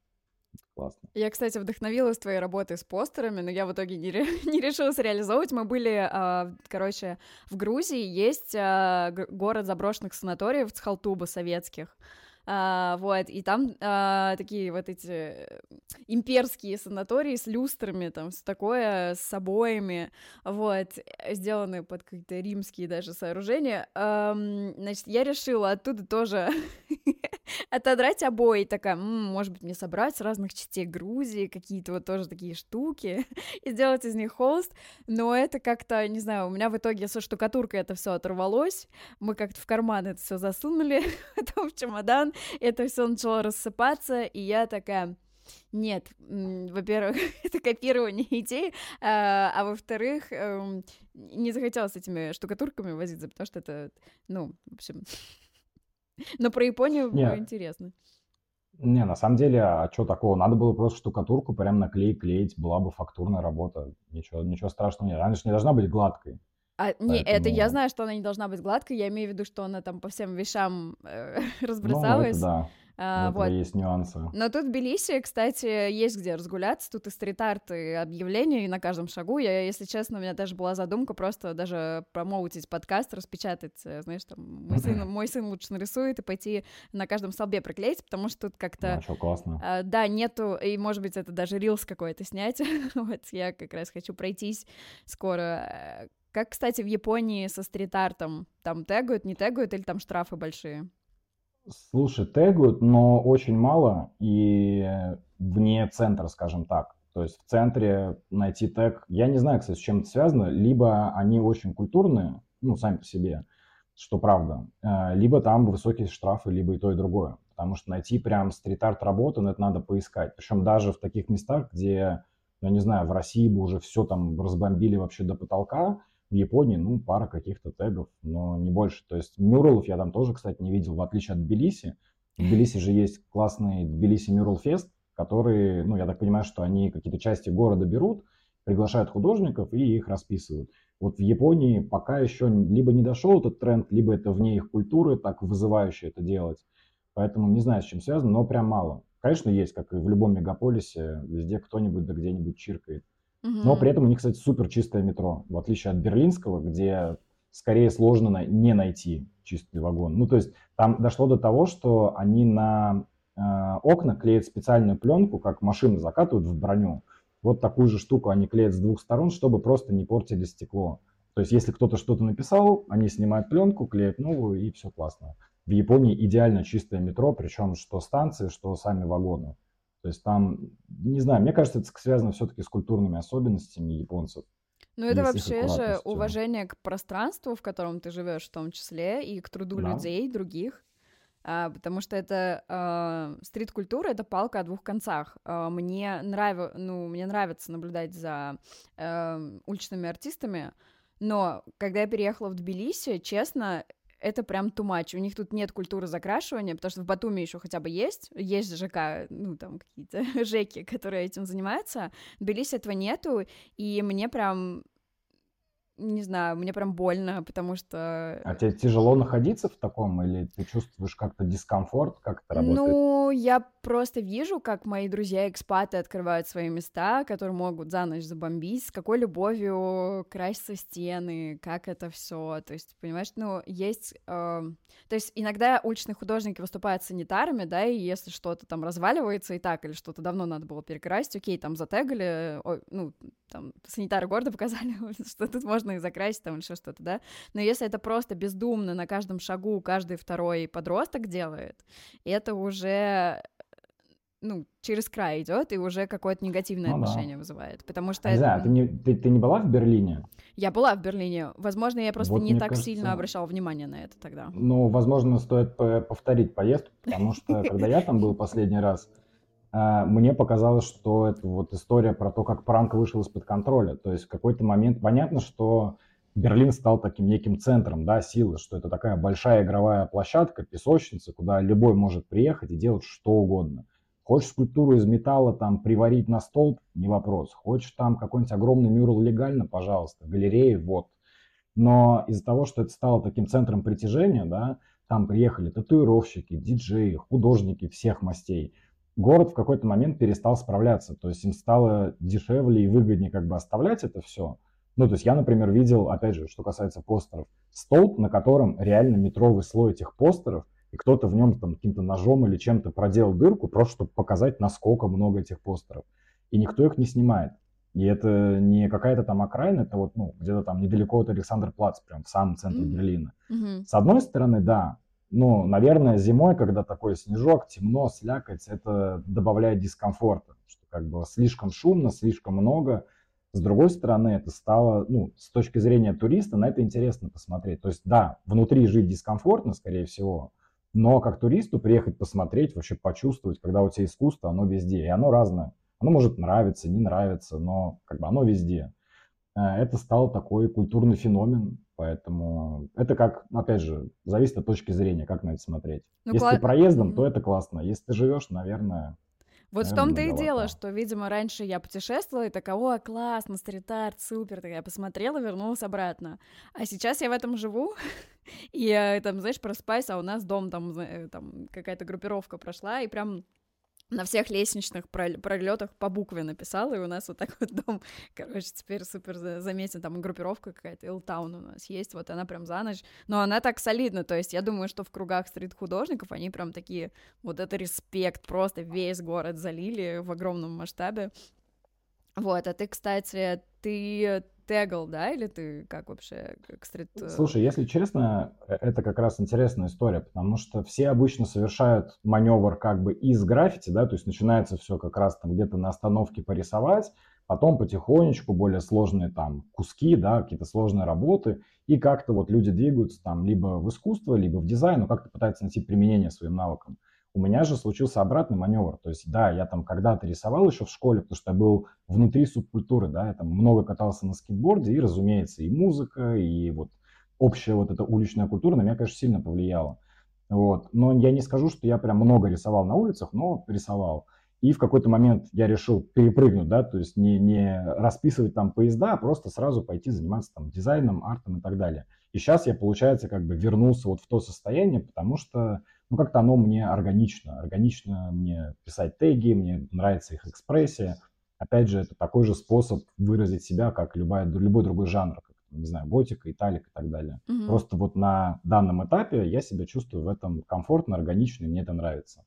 Классно. Я, кстати, вдохновилась твоей работой с постерами, но я в итоге не, не решилась реализовывать. Мы были, э, короче, в Грузии есть э, город заброшенных санаториев Цхалтуба советских. А, вот, и там а, такие вот эти э, имперские санатории с люстрами, там, с такое, с обоями, вот, сделанные под какие-то римские даже сооружения. А, значит, я решила оттуда тоже отодрать обои, такая, может быть, мне собрать с разных частей Грузии какие-то вот тоже такие штуки и сделать из них холст, но это как-то, не знаю, у меня в итоге со штукатуркой это все оторвалось, мы как-то в карман это все засунули, потом в чемодан, это все начало рассыпаться, и я такая, нет, во-первых, это копирование идей, а, а во-вторых, эм, не захотела с этими штукатурками возиться, потому что это, ну, в общем... Но про Японию было интересно. Не, на самом деле, а что такого? Надо было просто штукатурку прям наклеить, клеить, была бы фактурная работа. Ничего, ничего страшного нет. Она же не должна быть гладкой. А, не, это я знаю, что она не должна быть гладкой, я имею в виду, что она там по всем вещам э, разбросалась. Ну, это да. А, вот. есть нюансы. Но тут в Тбилиси, кстати, есть где разгуляться. Тут и стрит-арт, и объявления, и на каждом шагу. Я, если честно, у меня даже была задумка просто даже промоутить подкаст, распечатать, э, знаешь, там, мой сын, мой сын лучше нарисует, и пойти на каждом столбе приклеить, потому что тут как-то... А, что, классно. А, да, нету, и, может быть, это даже рилс какой-то снять. вот я как раз хочу пройтись скоро. Как, кстати, в Японии со стрит-артом? Там тегают, не тегают, или там штрафы большие? Слушай, тегают, но очень мало и вне центра, скажем так. То есть в центре найти тег, я не знаю, кстати, с чем это связано, либо они очень культурные, ну, сами по себе, что правда, э, либо там высокие штрафы, либо и то, и другое. Потому что найти прям стрит-арт работу, ну, это надо поискать. Причем даже в таких местах, где, я не знаю, в России бы уже все там разбомбили вообще до потолка, в Японии, ну, пара каких-то тегов, но не больше. То есть мюралов я там тоже, кстати, не видел, в отличие от Тбилиси. В Тбилиси же есть классный Тбилиси Мюрал Фест, который, ну, я так понимаю, что они какие-то части города берут, приглашают художников и их расписывают. Вот в Японии пока еще либо не дошел этот тренд, либо это вне их культуры, так вызывающе это делать. Поэтому не знаю, с чем связано, но прям мало. Конечно, есть, как и в любом мегаполисе, везде кто-нибудь да где-нибудь чиркает. Но при этом у них, кстати, супер чистое метро, в отличие от берлинского, где скорее сложно не найти чистый вагон. Ну, то есть там дошло до того, что они на э, окна клеят специальную пленку, как машины закатывают в броню. Вот такую же штуку они клеят с двух сторон, чтобы просто не портили стекло. То есть если кто-то что-то написал, они снимают пленку, клеят новую и все классно. В Японии идеально чистое метро, причем что станции, что сами вагоны. То есть там, не знаю, мне кажется, это связано все-таки с культурными особенностями японцев. Ну, это вообще же уважение к пространству, в котором ты живешь, в том числе, и к труду да. людей, других. А, потому что это а, стрит-культура это палка о двух концах. А, мне, нрав... ну, мне нравится наблюдать за а, уличными артистами, но когда я переехала в Тбилиси, честно, это прям much. У них тут нет культуры закрашивания, потому что в Батуми еще хотя бы есть, есть ЖК, ну, там какие-то ЖЭКи, которые этим занимаются. В Тбилиси этого нету, и мне прям не знаю, мне прям больно, потому что... А тебе тяжело находиться в таком, или ты чувствуешь как-то дискомфорт, как это работает? Ну, я просто вижу, как мои друзья-экспаты открывают свои места, которые могут за ночь забомбить, с какой любовью красятся стены, как это все. То есть, понимаешь, ну, есть... Э, то есть иногда уличные художники выступают санитарами, да, и если что-то там разваливается и так, или что-то давно надо было перекрасить, окей, там затегали, о, ну, там, санитары города показали, что тут можно и закрасить, там, или еще что-то, да, но если это просто бездумно на каждом шагу каждый второй подросток делает, это уже ну, через край идет и уже какое-то негативное ну, отношение да. вызывает. Потому что. Не это... знаю, ты не, ты, ты не была в Берлине? Я была в Берлине. Возможно, я просто вот, не так кажется, сильно обращала внимание на это тогда. Ну, возможно, стоит повторить поездку, потому что когда я там был последний раз, мне показалось, что это вот история про то, как пранк вышел из-под контроля. То есть в какой-то момент понятно, что Берлин стал таким неким центром да, силы, что это такая большая игровая площадка, песочница, куда любой может приехать и делать что угодно. Хочешь скульптуру из металла там приварить на столб, не вопрос. Хочешь там какой-нибудь огромный мюрал легально, пожалуйста, галереи, вот. Но из-за того, что это стало таким центром притяжения, да, там приехали татуировщики, диджеи, художники всех мастей. Город в какой-то момент перестал справляться, то есть им стало дешевле и выгоднее как бы оставлять это все. Ну, то есть я, например, видел, опять же, что касается постеров, столб, на котором реально метровый слой этих постеров, и кто-то в нем там каким-то ножом или чем-то проделал дырку, просто чтобы показать, насколько много этих постеров. И никто их не снимает. И это не какая-то там окраина, это вот, ну, где-то там недалеко от Александр Плац, прям в самом центре mm-hmm. Берлина. Mm-hmm. С одной стороны, да, ну, наверное, зимой, когда такой снежок, темно, слякоть, это добавляет дискомфорта, что как бы слишком шумно, слишком много. С другой стороны, это стало, ну, с точки зрения туриста, на это интересно посмотреть. То есть, да, внутри жить дискомфортно, скорее всего, но как туристу приехать посмотреть, вообще почувствовать, когда у тебя искусство, оно везде, и оно разное. Оно может нравиться, не нравиться, но как бы оно везде. Э, это стал такой культурный феномен, поэтому это как, опять же, зависит от точки зрения, как на это смотреть. Ну, Если кла... ты проездом, mm-hmm. то это классно. Если ты живешь, наверное, вот в том-то и дело, что, видимо, раньше я путешествовала и такая, о, классно, стрит-арт, супер, так я посмотрела, вернулась обратно. А сейчас я в этом живу, и я там, знаешь, проспаюсь, а у нас дом там, э, там какая-то группировка прошла, и прям на всех лестничных пролетах по букве написала, и у нас вот так вот дом, короче, теперь супер заметен, там группировка какая-то, Илтаун у нас есть, вот она прям за ночь, но она так солидна, то есть я думаю, что в кругах стрит-художников они прям такие, вот это респект, просто весь город залили в огромном масштабе, вот, а ты, кстати, ты тегал, да, или ты как вообще как стрит... Э, Слушай, если честно, э, это как раз интересная история, потому что все обычно совершают маневр как бы из граффити, да, то есть начинается все как раз там где-то на остановке порисовать, потом потихонечку более сложные там куски, да, какие-то сложные работы, и как-то вот люди двигаются там либо в искусство, либо в дизайн, но как-то пытаются найти применение своим навыкам. У меня же случился обратный маневр. То есть, да, я там когда-то рисовал еще в школе, потому что я был внутри субкультуры, да, я там много катался на скейтборде, и, разумеется, и музыка, и вот общая вот эта уличная культура на меня, конечно, сильно повлияла. Вот. Но я не скажу, что я прям много рисовал на улицах, но рисовал. И в какой-то момент я решил перепрыгнуть, да, то есть не, не расписывать там поезда, а просто сразу пойти заниматься там дизайном, артом и так далее. И сейчас я, получается, как бы вернулся вот в то состояние, потому что ну, как-то оно мне органично. Органично мне писать теги, мне нравится их экспрессия. Опять же, это такой же способ выразить себя, как любая, любой другой жанр, как, не знаю, готика, италик и так далее. Mm-hmm. Просто вот на данном этапе я себя чувствую в этом комфортно, органично, и мне это нравится.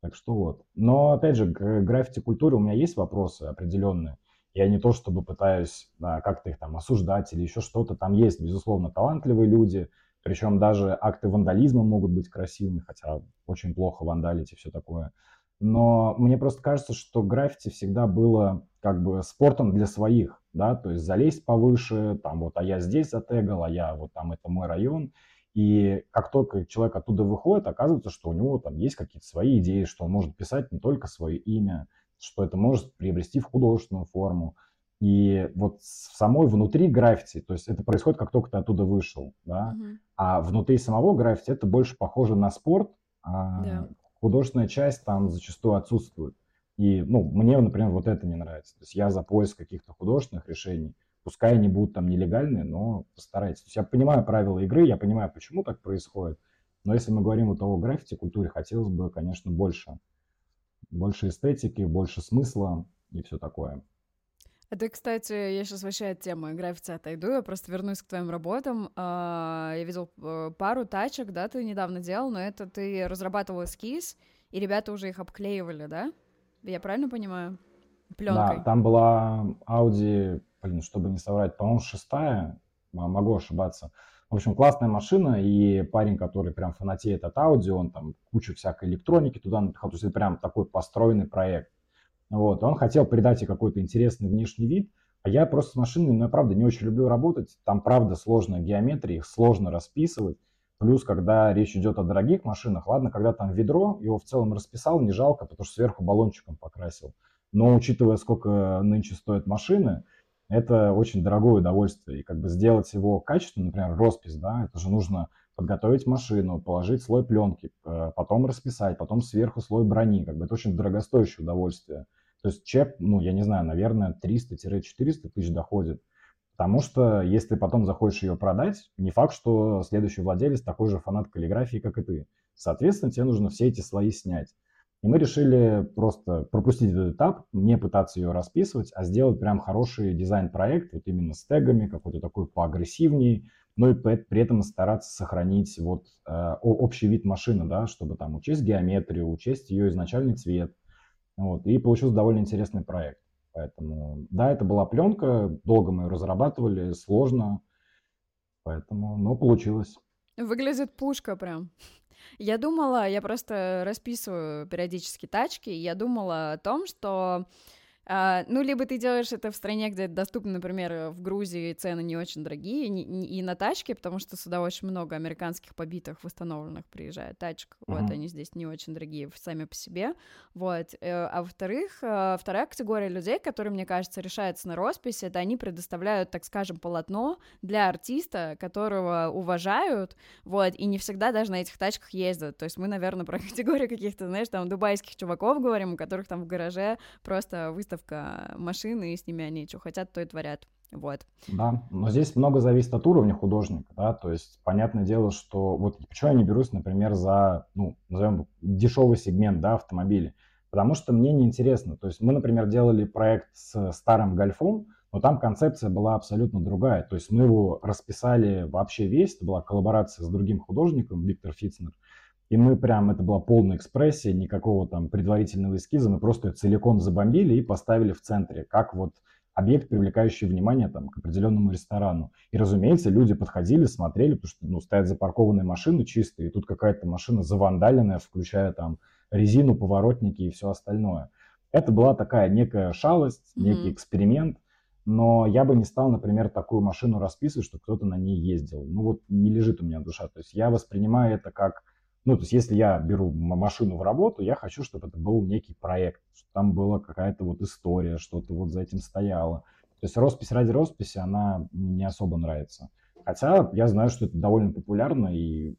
Так что вот. Но, опять же, к граффити-культуре у меня есть вопросы определенные. Я не то чтобы пытаюсь да, как-то их там осуждать или еще что-то. Там есть, безусловно, талантливые люди, причем даже акты вандализма могут быть красивыми, хотя очень плохо вандалить и все такое. Но мне просто кажется, что граффити всегда было как бы спортом для своих, да, то есть залезть повыше, там вот, а я здесь затегал, а я вот там это мой район. И как только человек оттуда выходит, оказывается, что у него там есть какие-то свои идеи, что он может писать не только свое имя, что это может приобрести в художественную форму. И вот в самой внутри граффити, то есть это происходит, как только ты оттуда вышел, да, uh-huh. а внутри самого граффити это больше похоже на спорт, а yeah. художественная часть там зачастую отсутствует. И, ну, мне, например, вот это не нравится. То есть я за поиск каких-то художественных решений, пускай они будут там нелегальные, но постарайтесь. То есть я понимаю правила игры, я понимаю, почему так происходит, но если мы говорим вот о граффити культуре, хотелось бы, конечно, больше больше эстетики, больше смысла и все такое. А ты, кстати, я сейчас вообще от темы граффити отойду, я просто вернусь к твоим работам. А, я видел э, пару тачек, да, ты недавно делал, но это ты разрабатывал эскиз, и ребята уже их обклеивали, да? Я правильно понимаю? Пленкой. Да, там была Audi, блин, чтобы не соврать, по-моему, шестая, могу ошибаться. В общем, классная машина, и парень, который прям фанатеет от Audi, он там кучу всякой электроники туда напихал, то есть это прям такой построенный проект. Вот, он хотел придать ей какой-то интересный внешний вид, а я просто с машинами, ну, я правда не очень люблю работать. Там, правда, сложная геометрия, их сложно расписывать. Плюс, когда речь идет о дорогих машинах, ладно, когда там ведро, его в целом расписал, не жалко, потому что сверху баллончиком покрасил. Но учитывая, сколько нынче стоят машины, это очень дорогое удовольствие. И как бы сделать его качественно, например, роспись, да, это же нужно подготовить машину, положить слой пленки, э, потом расписать, потом сверху слой брони. Как бы это очень дорогостоящее удовольствие. То есть чек, ну, я не знаю, наверное, 300-400 тысяч доходит. Потому что если потом захочешь ее продать, не факт, что следующий владелец такой же фанат каллиграфии, как и ты. Соответственно, тебе нужно все эти слои снять. И мы решили просто пропустить этот этап, не пытаться ее расписывать, а сделать прям хороший дизайн-проект, вот именно с тегами, какой-то такой поагрессивней, но и при этом стараться сохранить вот э, общий вид машины, да, чтобы там учесть геометрию, учесть ее изначальный цвет, вот, и получился довольно интересный проект. Поэтому, да, это была пленка, долго мы ее разрабатывали, сложно, поэтому, но получилось. Выглядит пушка прям. Я думала, я просто расписываю периодически тачки, я думала о том, что а, ну, либо ты делаешь это в стране, где это доступно, например, в Грузии цены не очень дорогие, и, и на тачке, потому что сюда очень много американских побитых, восстановленных приезжает тачек, uh-huh. вот, они здесь не очень дорогие сами по себе, вот, э, а во-вторых, э, вторая категория людей, которые, мне кажется, решаются на роспись, это они предоставляют, так скажем, полотно для артиста, которого уважают, вот, и не всегда даже на этих тачках ездят, то есть мы, наверное, про категорию каких-то, знаешь, там, дубайских чуваков говорим, у которых там в гараже просто выставка выставка машины, и с ними они что хотят, то и творят. Вот. Да, но здесь много зависит от уровня художника, да, то есть понятное дело, что вот почему я не берусь, например, за, ну, назовем дешевый сегмент, да, автомобилей, потому что мне неинтересно, то есть мы, например, делали проект с старым гольфом, но там концепция была абсолютно другая, то есть мы его расписали вообще весь, это была коллаборация с другим художником, Виктор Фитцнер, и мы прям, это была полная экспрессия, никакого там предварительного эскиза, мы просто ее целиком забомбили и поставили в центре, как вот объект, привлекающий внимание там, к определенному ресторану. И, разумеется, люди подходили, смотрели, потому что ну, стоят запаркованные машины чистые, и тут какая-то машина завандаленная, включая там резину, поворотники и все остальное. Это была такая некая шалость, mm-hmm. некий эксперимент, но я бы не стал, например, такую машину расписывать, что кто-то на ней ездил. Ну вот не лежит у меня душа. То есть я воспринимаю это как ну, то есть, если я беру машину в работу, я хочу, чтобы это был некий проект, чтобы там была какая-то вот история, что-то вот за этим стояло. То есть роспись ради росписи, она не особо нравится. Хотя я знаю, что это довольно популярно, и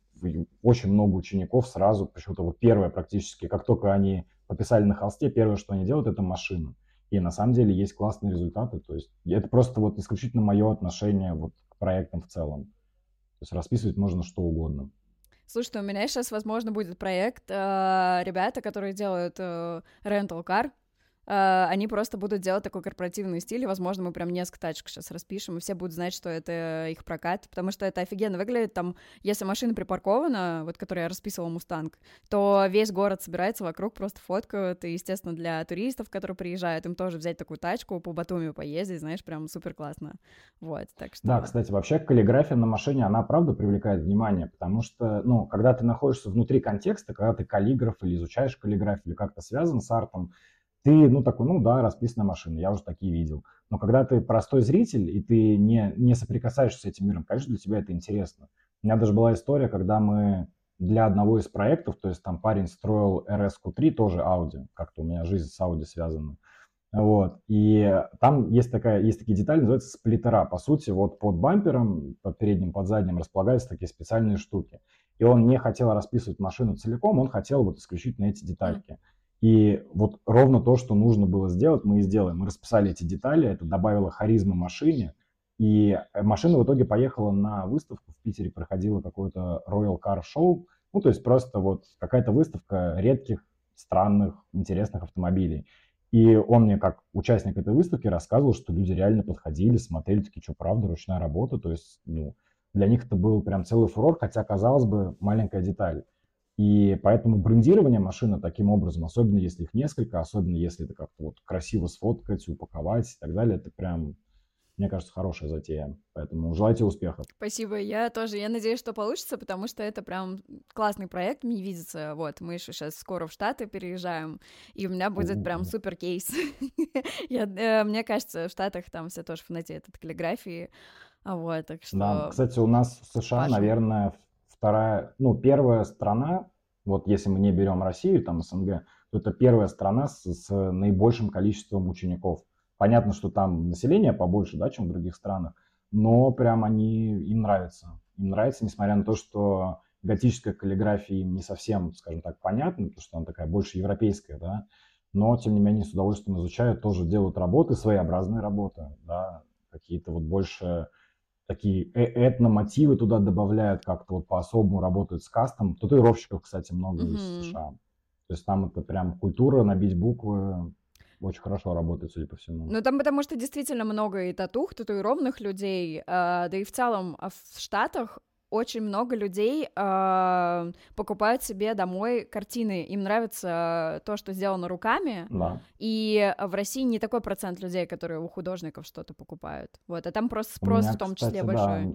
очень много учеников сразу, почему-то вот первое практически, как только они пописали на холсте, первое, что они делают, это машина. И на самом деле есть классные результаты. То есть это просто вот исключительно мое отношение вот к проектам в целом. То есть расписывать можно что угодно. Слушай, у меня сейчас, возможно, будет проект э, ребята, которые делают э, Uh, они просто будут делать такой корпоративный стиль, и, возможно, мы прям несколько тачек сейчас распишем, и все будут знать, что это их прокат, потому что это офигенно выглядит, там, если машина припаркована, вот, которую я расписывала Мустанг, то весь город собирается вокруг, просто фоткают, и, естественно, для туристов, которые приезжают, им тоже взять такую тачку, по Батуми поездить, знаешь, прям супер классно, вот, так что... Да, кстати, вообще каллиграфия на машине, она, правда, привлекает внимание, потому что, ну, когда ты находишься внутри контекста, когда ты каллиграф или изучаешь каллиграфию, или как-то связан с артом, ты, ну, такой, ну, да, расписанная машина, я уже такие видел. Но когда ты простой зритель, и ты не, не соприкасаешься с этим миром, конечно, для тебя это интересно. У меня даже была история, когда мы для одного из проектов, то есть там парень строил RSQ3, тоже Audi, как-то у меня жизнь с Audi связана. Вот. И там есть, такая, есть такие детали, называются сплиттера. По сути, вот под бампером, под передним, под задним располагаются такие специальные штуки. И он не хотел расписывать машину целиком, он хотел вот исключительно эти детальки. И вот ровно то, что нужно было сделать, мы и сделали. Мы расписали эти детали, это добавило харизмы машине. И машина в итоге поехала на выставку в Питере, проходила какое-то Royal Car Show. Ну, то есть просто вот какая-то выставка редких странных, интересных автомобилей. И он мне, как участник этой выставки, рассказывал, что люди реально подходили, смотрели, такие, что правда, ручная работа. То есть, ну, для них это был прям целый фурор, хотя, казалось бы, маленькая деталь. И поэтому брендирование машины таким образом, особенно если их несколько, особенно если это как-то вот красиво сфоткать, упаковать и так далее, это прям мне кажется, хорошая затея. Поэтому желайте успехов. Спасибо. Я тоже. Я надеюсь, что получится, потому что это прям классный проект, мне видится. Вот, мы еще сейчас скоро в Штаты переезжаем, и у меня будет прям супер кейс. Э, мне кажется, в Штатах там все тоже фанатеют от каллиграфии. Вот, так что... Да, кстати, у нас в США, наверное, вторая, ну, первая страна, вот если мы не берем Россию, там СНГ, то это первая страна с, с наибольшим количеством учеников. Понятно, что там население побольше, да, чем в других странах, но прям они, им нравится. Им нравится, несмотря на то, что готическая каллиграфия им не совсем, скажем так, понятна, потому что она такая больше европейская, да, но, тем не менее, с удовольствием изучают, тоже делают работы, своеобразные работы, да, какие-то вот больше такие э этномотивы туда добавляют, как-то вот по-особому работают с кастом. Татуировщиков, кстати, много mm-hmm. из США. То есть там это прям культура, набить буквы, очень хорошо работает, судя по всему. Ну, там потому что действительно много и татух, татуированных людей, э, да и в целом а в Штатах очень много людей э, покупают себе домой картины. Им нравится то, что сделано руками. Да. И в России не такой процент людей, которые у художников что-то покупают. Вот, а там просто спрос меня, в том числе кстати, большой. Да.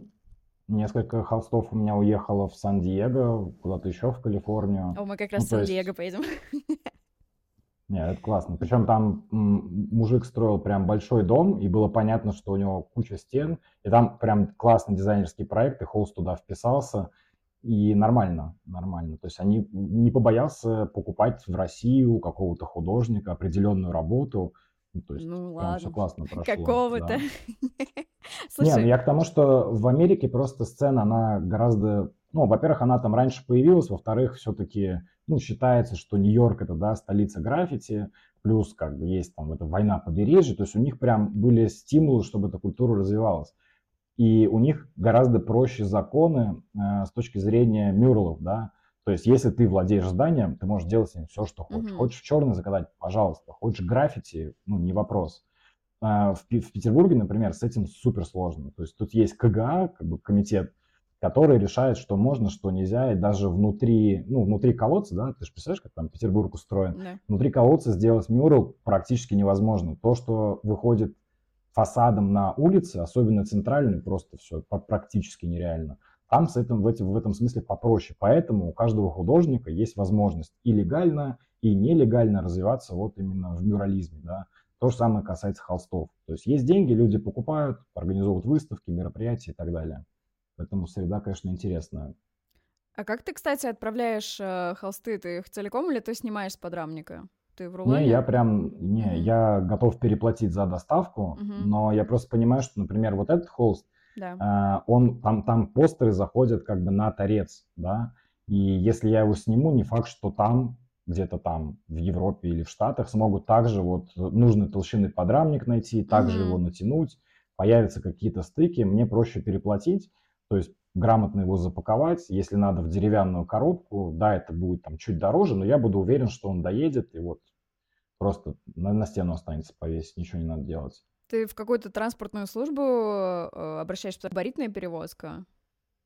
Несколько холстов у меня уехало в Сан-Диего, куда-то еще в Калифорнию. О, мы как раз ну, в Сан-Диего есть... поедем. Нет, это классно. Причем там мужик строил прям большой дом, и было понятно, что у него куча стен, и там прям классный дизайнерский проект, и холст туда вписался, и нормально, нормально. То есть они не побоялся покупать в Россию какого-то художника определенную работу, ну, то есть ну, ладно. все классно прошло. Какого-то. Да. Не, ну я к тому, что в Америке просто сцена, она гораздо... Ну, во-первых, она там раньше появилась, во-вторых, все-таки ну, считается, что Нью-Йорк это, да, столица граффити, плюс как бы есть там эта война побережья, то есть у них прям были стимулы, чтобы эта культура развивалась. И у них гораздо проще законы э, с точки зрения мюралов, да, то есть если ты владеешь зданием, ты можешь делать с ним все, что хочешь. Mm-hmm. Хочешь в черный заказать, пожалуйста. Хочешь граффити, ну, не вопрос. Э, в, в Петербурге, например, с этим супер сложно. То есть тут есть КГА, как бы комитет который решает, что можно, что нельзя, и даже внутри, ну, внутри колодца, да, ты же представляешь, как там Петербург устроен, да. внутри колодца сделать мюрал практически невозможно. То, что выходит фасадом на улице, особенно центральный, просто все практически нереально. Там с этим, в, этим, в этом смысле попроще. Поэтому у каждого художника есть возможность и легально, и нелегально развиваться вот именно в мюрализме. Да. То же самое касается холстов. То есть есть деньги, люди покупают, организовывают выставки, мероприятия и так далее. Поэтому среда, конечно, интересная. А как ты, кстати, отправляешь э, холсты? Ты их целиком или ты снимаешь с подрамника? Ты в рулоне? Не, я прям, не, mm-hmm. я готов переплатить за доставку, mm-hmm. но я просто понимаю, что, например, вот этот холст, да. э, он, там, там постеры заходят как бы на торец, да, и если я его сниму, не факт, что там, где-то там в Европе или в Штатах смогут также вот нужный толщины подрамник найти, также mm-hmm. его натянуть, появятся какие-то стыки, мне проще переплатить, то есть грамотно его запаковать, если надо в деревянную коробку, да, это будет там чуть дороже, но я буду уверен, что он доедет и вот просто на, на стену останется повесить, ничего не надо делать. Ты в какую-то транспортную службу э, обращаешься, габаритная перевозка?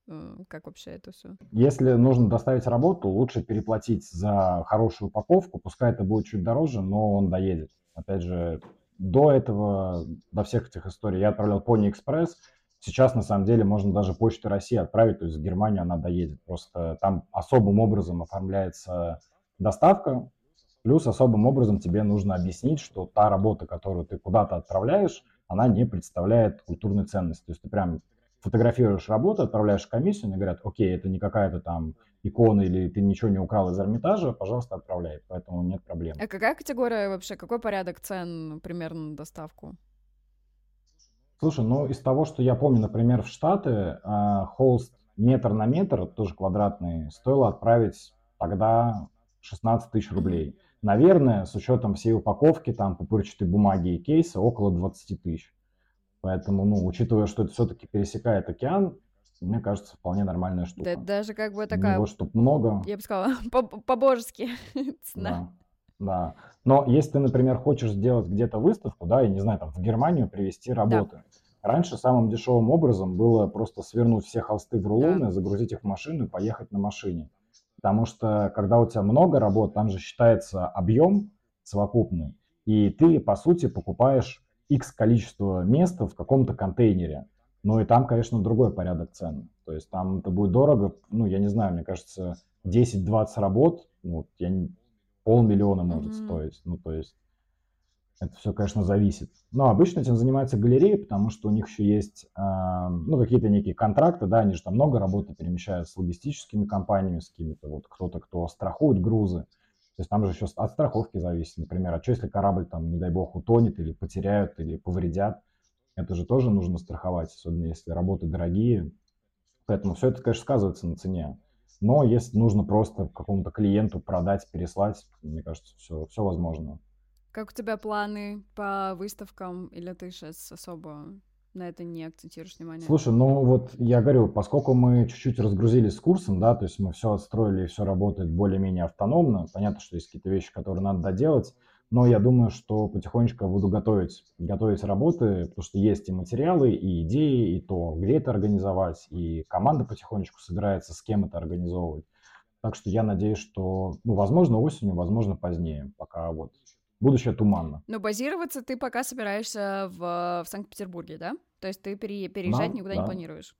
Э, как вообще это все? Если нужно доставить работу, лучше переплатить за хорошую упаковку, пускай это будет чуть дороже, но он доедет. Опять же, до этого, до всех этих историй, я отправлял Pony Express, Сейчас, на самом деле, можно даже почту России отправить, то есть в Германию она доедет. Просто там особым образом оформляется доставка, плюс особым образом тебе нужно объяснить, что та работа, которую ты куда-то отправляешь, она не представляет культурной ценности. То есть ты прям фотографируешь работу, отправляешь в комиссию, они говорят, окей, это не какая-то там икона или ты ничего не украл из Эрмитажа, пожалуйста, отправляй, поэтому нет проблем. А какая категория вообще, какой порядок цен примерно на доставку? Слушай, ну из того, что я помню, например, в Штаты э, холст метр на метр, тоже квадратный, стоило отправить тогда 16 тысяч рублей. Наверное, с учетом всей упаковки, там, пупырчатой бумаги и кейса, около 20 тысяч. Поэтому, ну, учитывая, что это все-таки пересекает океан, мне кажется, вполне нормальная штука. Да, даже как бы такая... Его штук много. Я бы сказала, по-божески цена. Да. Но если ты, например, хочешь сделать где-то выставку, да, я не знаю, там в Германию привезти работы. Да. Раньше самым дешевым образом было просто свернуть все холсты в рулоны, да. загрузить их в машину и поехать на машине. Потому что когда у тебя много работ, там же считается объем совокупный, и ты, по сути, покупаешь X количество места в каком-то контейнере. Ну и там, конечно, другой порядок цен. То есть там это будет дорого, ну, я не знаю, мне кажется, 10-20 работ, ну, я не, полмиллиона может mm-hmm. стоить. Ну, то есть это все, конечно, зависит. Но обычно этим занимаются галереи, потому что у них еще есть, э, ну, какие-то некие контракты, да, они же там много работы перемещают с логистическими компаниями, с какими-то вот кто-то, кто страхует грузы. То есть там же еще от страховки зависит, например, а что если корабль там, не дай бог, утонет или потеряют, или повредят, это же тоже нужно страховать, особенно если работы дорогие. Поэтому все это, конечно, сказывается на цене. Но если нужно просто какому-то клиенту продать, переслать, мне кажется, все, все возможно. Как у тебя планы по выставкам, или ты сейчас особо на это не акцентируешь внимание? Слушай, ну вот я говорю, поскольку мы чуть-чуть разгрузились с курсом, да, то есть мы все отстроили и все работает более-менее автономно, понятно, что есть какие-то вещи, которые надо доделать, но я думаю, что потихонечку буду готовить, готовить работы, потому что есть и материалы, и идеи, и то, где это организовать, и команда потихонечку собирается, с кем это организовывать. Так что я надеюсь, что, ну, возможно, осенью, возможно, позднее, пока вот будущее туманно. Но базироваться ты пока собираешься в, в Санкт-Петербурге, да? То есть ты пере, переезжать да, никуда да. не планируешь?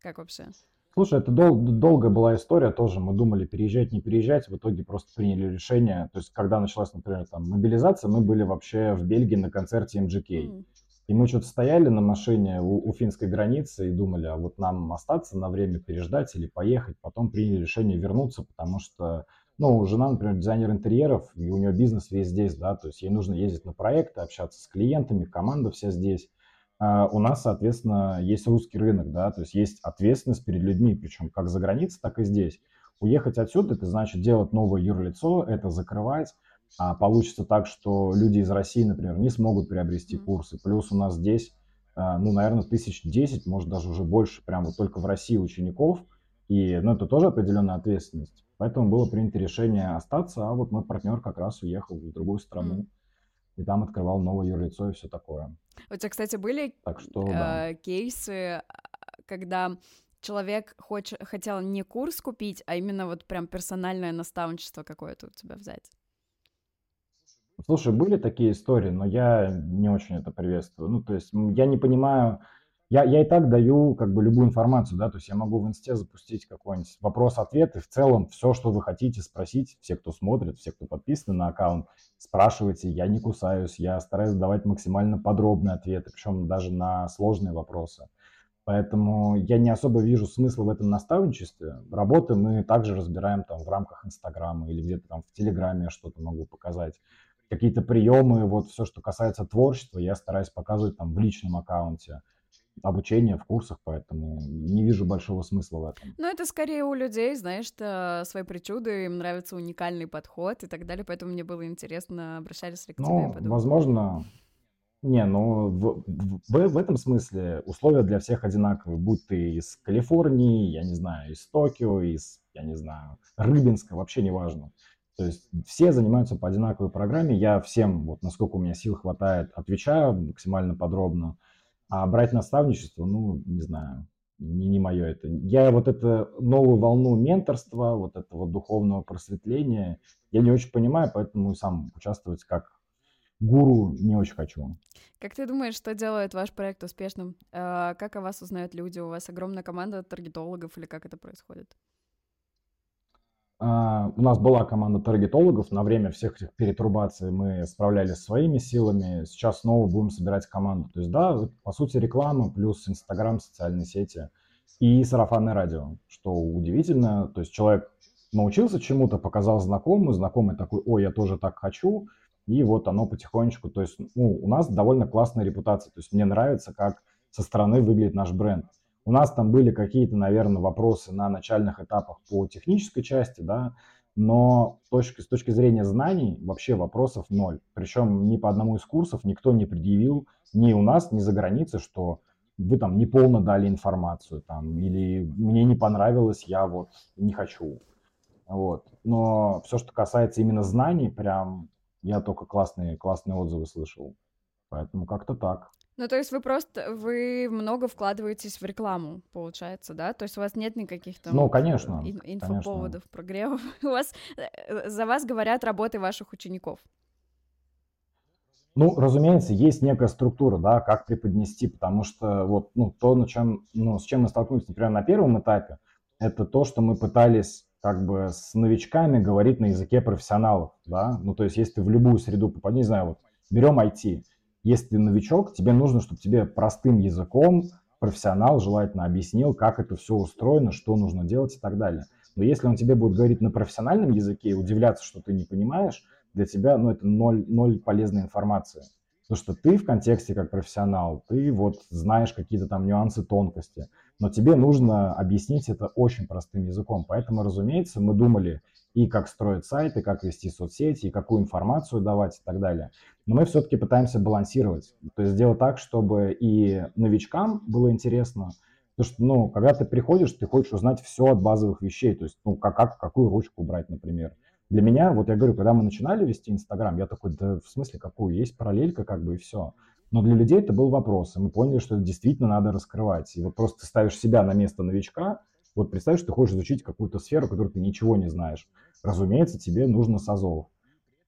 Как вообще? Слушай, это дол- долгая была история тоже. Мы думали, переезжать, не переезжать. В итоге просто приняли решение. То есть, когда началась, например, там, мобилизация, мы были вообще в Бельгии на концерте. Mm. И мы что-то стояли на машине у, у финской границы и думали, а вот нам остаться на время, переждать или поехать. Потом приняли решение вернуться, потому что, ну, жена, например, дизайнер интерьеров, и у нее бизнес весь здесь, да, то есть ей нужно ездить на проекты, общаться с клиентами, команда вся здесь. А, у нас, соответственно, есть русский рынок, да, то есть есть ответственность перед людьми, причем как за границей, так и здесь. Уехать отсюда, это значит делать новое юрлицо, это закрывать, а получится так, что люди из России, например, не смогут приобрести курсы. Плюс у нас здесь, а, ну, наверное, тысяч десять, может даже уже больше, прямо только в России учеников, и, ну, это тоже определенная ответственность. Поэтому было принято решение остаться, а вот мой партнер как раз уехал в другую страну. И там открывал новое юрлицо и все такое. У тебя, кстати, были так что, э, да. кейсы, когда человек хоч... хотел не курс купить, а именно вот прям персональное наставничество какое-то у тебя взять? Слушай, были такие истории, но я не очень это приветствую. Ну, то есть я не понимаю, я, я и так даю как бы любую информацию, да, то есть я могу в инсте запустить какой-нибудь вопрос-ответ, и в целом все, что вы хотите спросить, все, кто смотрит, все, кто подписаны на аккаунт, спрашивайте, я не кусаюсь, я стараюсь давать максимально подробные ответы, причем даже на сложные вопросы. Поэтому я не особо вижу смысла в этом наставничестве. Работы мы также разбираем там в рамках Инстаграма или где-то там в Телеграме что-то могу показать. Какие-то приемы, вот все, что касается творчества, я стараюсь показывать там в личном аккаунте обучение в курсах, поэтому не вижу большого смысла в этом. Ну, это скорее у людей, знаешь, свои причуды, им нравится уникальный подход и так далее, поэтому мне было интересно, обращались ли к ну, тебе. возможно, не, ну в, в, в этом смысле условия для всех одинаковые, будь ты из Калифорнии, я не знаю, из Токио, из, я не знаю, Рыбинска, вообще не важно. То есть все занимаются по одинаковой программе, я всем, вот насколько у меня сил хватает, отвечаю максимально подробно. А брать наставничество, ну, не знаю, не, не мое это. Я вот это новую волну менторства, вот этого духовного просветления, я не очень понимаю, поэтому сам участвовать как гуру не очень хочу. Как ты думаешь, что делает ваш проект успешным? А, как о вас узнают люди? У вас огромная команда таргетологов или как это происходит? Uh, у нас была команда таргетологов, на время всех этих перетрубаций мы справлялись своими силами, сейчас снова будем собирать команду. То есть, да, по сути, реклама плюс Инстаграм, социальные сети и сарафанное радио, что удивительно. То есть человек научился чему-то, показал знакомому, знакомый такой, ой, я тоже так хочу, и вот оно потихонечку, то есть ну, у нас довольно классная репутация, то есть мне нравится, как со стороны выглядит наш бренд. У нас там были какие-то, наверное, вопросы на начальных этапах по технической части, да, но точки, с точки зрения знаний вообще вопросов ноль. Причем ни по одному из курсов никто не предъявил ни у нас, ни за границей, что вы там неполно дали информацию, там, или мне не понравилось, я вот не хочу. Вот. Но все, что касается именно знаний, прям я только классные, классные отзывы слышал. Поэтому как-то так. Ну, то есть вы просто, вы много вкладываетесь в рекламу, получается, да? То есть у вас нет никаких там... Ну, конечно. Ин- инфоповодов, конечно. прогревов. У вас, э, за вас говорят работы ваших учеников. Ну, разумеется, есть некая структура, да, как преподнести, потому что вот, ну, то, на чем, ну, с чем мы столкнулись, например, на первом этапе, это то, что мы пытались как бы с новичками говорить на языке профессионалов, да, ну, то есть если ты в любую среду попадешь, не знаю, вот, берем IT, если ты новичок, тебе нужно, чтобы тебе простым языком профессионал желательно объяснил, как это все устроено, что нужно делать и так далее. Но если он тебе будет говорить на профессиональном языке и удивляться, что ты не понимаешь, для тебя, ну, это ноль, ноль полезной информации. Потому что ты в контексте как профессионал, ты вот знаешь какие-то там нюансы, тонкости, но тебе нужно объяснить это очень простым языком. Поэтому, разумеется, мы думали и как строить сайты, как вести соцсети, и какую информацию давать и так далее. Но мы все-таки пытаемся балансировать. То есть сделать так, чтобы и новичкам было интересно, Потому что, ну, когда ты приходишь, ты хочешь узнать все от базовых вещей. То есть, ну, как, как какую ручку брать, например. Для меня, вот я говорю, когда мы начинали вести Инстаграм, я такой, да в смысле какую? Есть параллелька как бы и все. Но для людей это был вопрос, и мы поняли, что это действительно надо раскрывать. И вот просто ты ставишь себя на место новичка, вот представь, что ты хочешь изучить какую-то сферу, которую ты ничего не знаешь. Разумеется, тебе нужно с азов.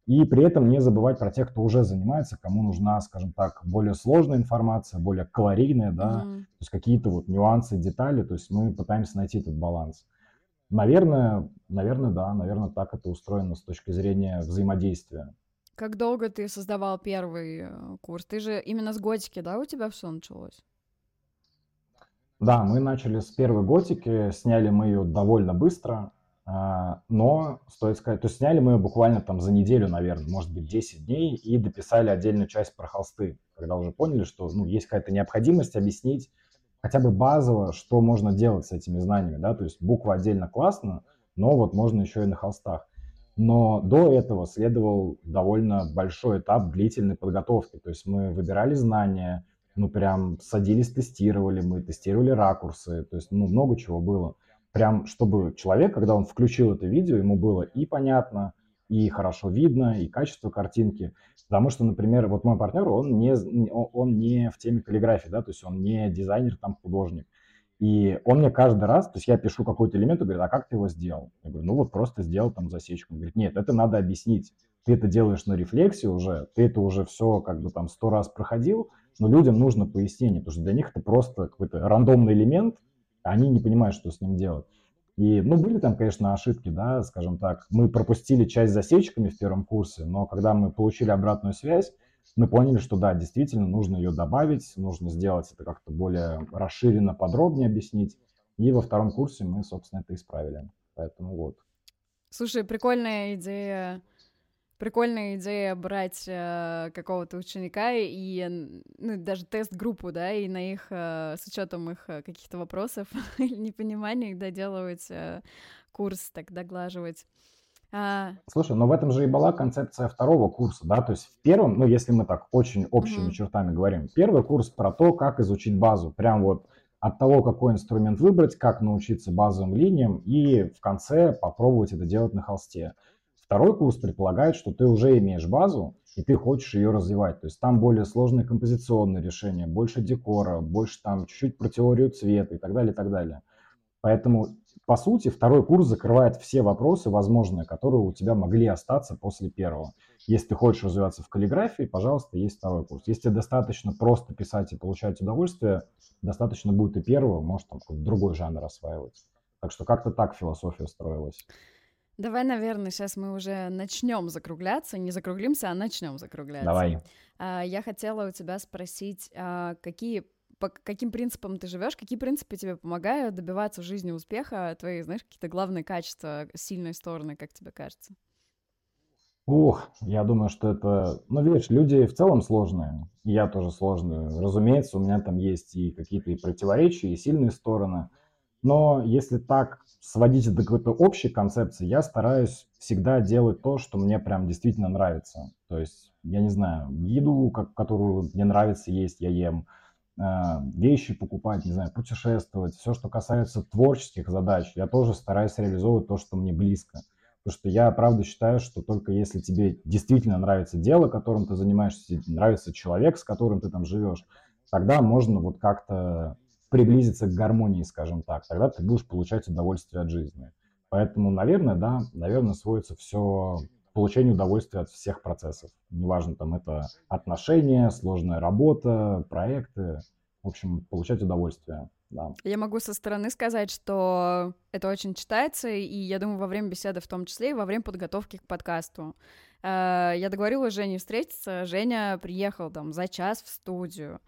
И при этом не забывать про тех, кто уже занимается, кому нужна, скажем так, более сложная информация, более калорийная, да, mm-hmm. то есть какие-то вот нюансы, детали, то есть мы пытаемся найти этот баланс. Наверное, наверное, да, наверное, так это устроено с точки зрения взаимодействия. Как долго ты создавал первый э, курс? Ты же именно с готики, да, у тебя все началось? Да, мы начали с первой готики, сняли мы ее довольно быстро, а, но, стоит сказать, то есть сняли мы ее буквально там за неделю, наверное, может быть, 10 дней, и дописали отдельную часть про холсты, когда уже поняли, что ну, есть какая-то необходимость объяснить хотя бы базово, что можно делать с этими знаниями, да, то есть буква отдельно классно, но вот можно еще и на холстах. Но до этого следовал довольно большой этап длительной подготовки, то есть мы выбирали знания, мы прям садились, тестировали, мы тестировали ракурсы, то есть ну, много чего было. Прям, чтобы человек, когда он включил это видео, ему было и понятно, и хорошо видно, и качество картинки. Потому что, например, вот мой партнер, он не, он не в теме каллиграфии, да, то есть он не дизайнер, там, художник. И он мне каждый раз, то есть я пишу какой-то элемент, и говорит, а как ты его сделал? Я говорю, ну вот просто сделал там засечку. Он говорит, нет, это надо объяснить. Ты это делаешь на рефлексе уже, ты это уже все как бы там сто раз проходил, но людям нужно пояснение, потому что для них это просто какой-то рандомный элемент, они не понимают, что с ним делать. И, ну, были там, конечно, ошибки, да, скажем так. Мы пропустили часть засечками в первом курсе, но когда мы получили обратную связь, мы поняли, что да, действительно нужно ее добавить, нужно сделать это как-то более расширенно, подробнее объяснить. И во втором курсе мы, собственно, это исправили. Поэтому вот. Слушай, прикольная идея прикольная идея брать э, какого-то ученика и ну, даже тест-группу, да, и на их, э, с учетом их э, каких-то вопросов или непониманий доделывать э, курс, так доглаживать. А... Слушай, но в этом же и была концепция второго курса, да, то есть в первом, ну, если мы так очень общими угу. чертами говорим, первый курс про то, как изучить базу, прям вот от того, какой инструмент выбрать, как научиться базовым линиям и в конце попробовать это делать на холсте. Второй курс предполагает, что ты уже имеешь базу, и ты хочешь ее развивать. То есть там более сложные композиционные решения, больше декора, больше там чуть-чуть про теорию цвета и так далее, и так далее. Поэтому, по сути, второй курс закрывает все вопросы возможные, которые у тебя могли остаться после первого. Если ты хочешь развиваться в каллиграфии, пожалуйста, есть второй курс. Если достаточно просто писать и получать удовольствие, достаточно будет и первого, может там какой-то другой жанр осваивать. Так что как-то так философия строилась. Давай, наверное, сейчас мы уже начнем закругляться. Не закруглимся, а начнем закругляться. Давай. А, я хотела у тебя спросить, а, какие по каким принципам ты живешь, какие принципы тебе помогают добиваться в жизни успеха, твои, знаешь, какие-то главные качества, сильные стороны, как тебе кажется? Ух, я думаю, что это... Ну, видишь, люди в целом сложные, я тоже сложный. Разумеется, у меня там есть и какие-то и противоречия, и сильные стороны — но если так сводить до какой-то общей концепции, я стараюсь всегда делать то, что мне прям действительно нравится. То есть, я не знаю, еду, как, которую мне нравится есть, я ем, э, вещи покупать, не знаю, путешествовать, все, что касается творческих задач, я тоже стараюсь реализовывать то, что мне близко. Потому что я правда считаю, что только если тебе действительно нравится дело, которым ты занимаешься, нравится человек, с которым ты там живешь, тогда можно вот как-то приблизиться к гармонии, скажем так. Тогда ты будешь получать удовольствие от жизни. Поэтому, наверное, да, наверное, сводится все к получению удовольствия от всех процессов. Неважно, там это отношения, сложная работа, проекты. В общем, получать удовольствие да. Я могу со стороны сказать, что это очень читается, и я думаю, во время беседы в том числе, и во время подготовки к подкасту. Э, я договорилась Жене встретиться, Женя приехал там за час в студию,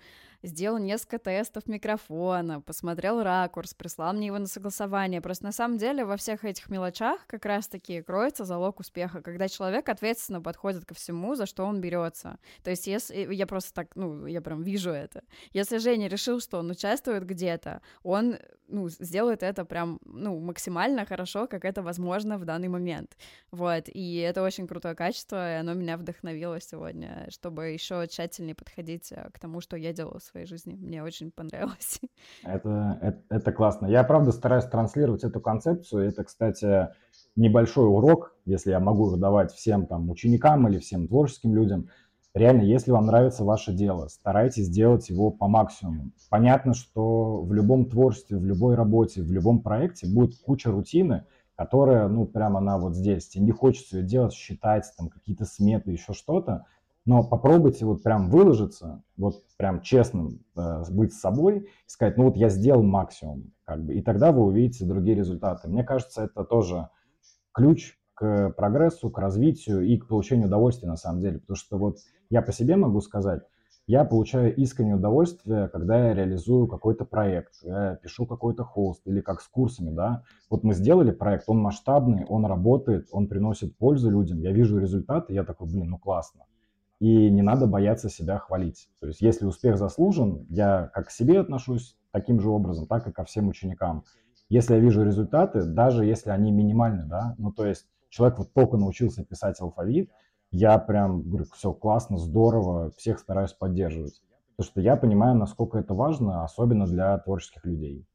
сделал несколько тестов микрофона, посмотрел ракурс, прислал мне его на согласование. Просто на самом деле во всех этих мелочах как раз-таки кроется залог успеха, когда человек ответственно подходит ко всему, за что он берется. То есть если я просто так, ну, я прям вижу это. Если Женя решил, что он участвует где-то, он, ну, сделает это прям, ну, максимально хорошо, как это возможно в данный момент. Вот, и это очень крутое качество, и оно меня вдохновило сегодня, чтобы еще тщательнее подходить э, к тому, что я делаю своей жизни. Мне очень понравилось. Это, это, это классно. Я, правда, стараюсь транслировать эту концепцию. Это, кстати, небольшой урок, если я могу выдавать всем там ученикам или всем творческим людям. Реально, если вам нравится ваше дело, старайтесь делать его по максимуму. Понятно, что в любом творчестве, в любой работе, в любом проекте будет куча рутины, которая, ну, прямо она вот здесь. Тебе не хочется ее делать, считать, там, какие-то сметы, еще что-то. Но попробуйте вот прям выложиться, вот прям честным э, быть с собой и сказать, ну вот я сделал максимум, как бы, и тогда вы увидите другие результаты. Мне кажется, это тоже ключ к прогрессу, к развитию и к получению удовольствия на самом деле. Потому что вот я по себе могу сказать, я получаю искреннее удовольствие, когда я реализую какой-то проект, я пишу какой-то хост или как с курсами, да. Вот мы сделали проект, он масштабный, он работает, он приносит пользу людям, я вижу результаты, я такой, блин, ну классно и не надо бояться себя хвалить. То есть если успех заслужен, я как к себе отношусь таким же образом, так и ко всем ученикам. Если я вижу результаты, даже если они минимальны, да, ну то есть человек вот только научился писать алфавит, я прям говорю, все классно, здорово, всех стараюсь поддерживать. Потому что я понимаю, насколько это важно, особенно для творческих людей.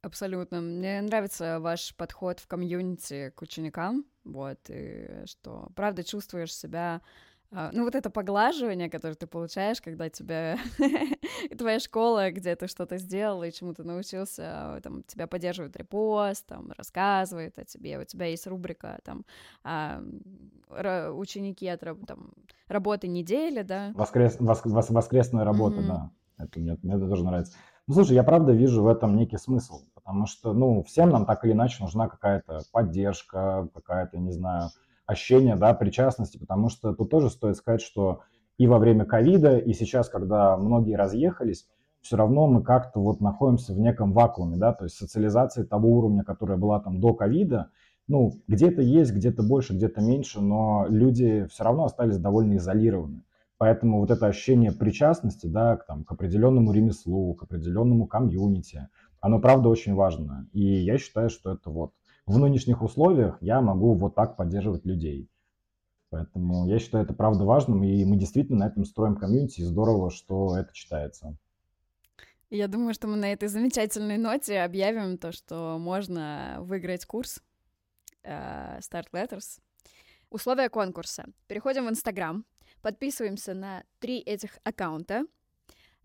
Абсолютно. Мне нравится ваш подход в комьюнити к ученикам, вот, и что, правда, чувствуешь себя ну, вот это поглаживание, которое ты получаешь, когда тебя твоя школа, где ты что-то сделал и чему-то научился, а, там, тебя поддерживает репост, там, рассказывает о тебе, у тебя есть рубрика, там, а, ученики от там, работы недели, да? Воскрес, вос, вос, воскресная работа, mm-hmm. да. Это мне, мне это тоже нравится. Ну, слушай, я правда вижу в этом некий смысл, потому что, ну, всем нам так или иначе нужна какая-то поддержка, какая-то, не знаю, ощущение да, причастности, потому что тут тоже стоит сказать, что и во время ковида, и сейчас, когда многие разъехались, все равно мы как-то вот находимся в неком вакууме, да, то есть социализация того уровня, которая была там до ковида, ну, где-то есть, где-то больше, где-то меньше, но люди все равно остались довольно изолированы. Поэтому вот это ощущение причастности, да, к, там, к определенному ремеслу, к определенному комьюнити, оно правда очень важно. И я считаю, что это вот в нынешних условиях я могу вот так поддерживать людей. Поэтому я считаю это правда важным, и мы действительно на этом строим комьюнити, и здорово, что это читается. Я думаю, что мы на этой замечательной ноте объявим то, что можно выиграть курс э, Start Letters. Условия конкурса. Переходим в Инстаграм, подписываемся на три этих аккаунта,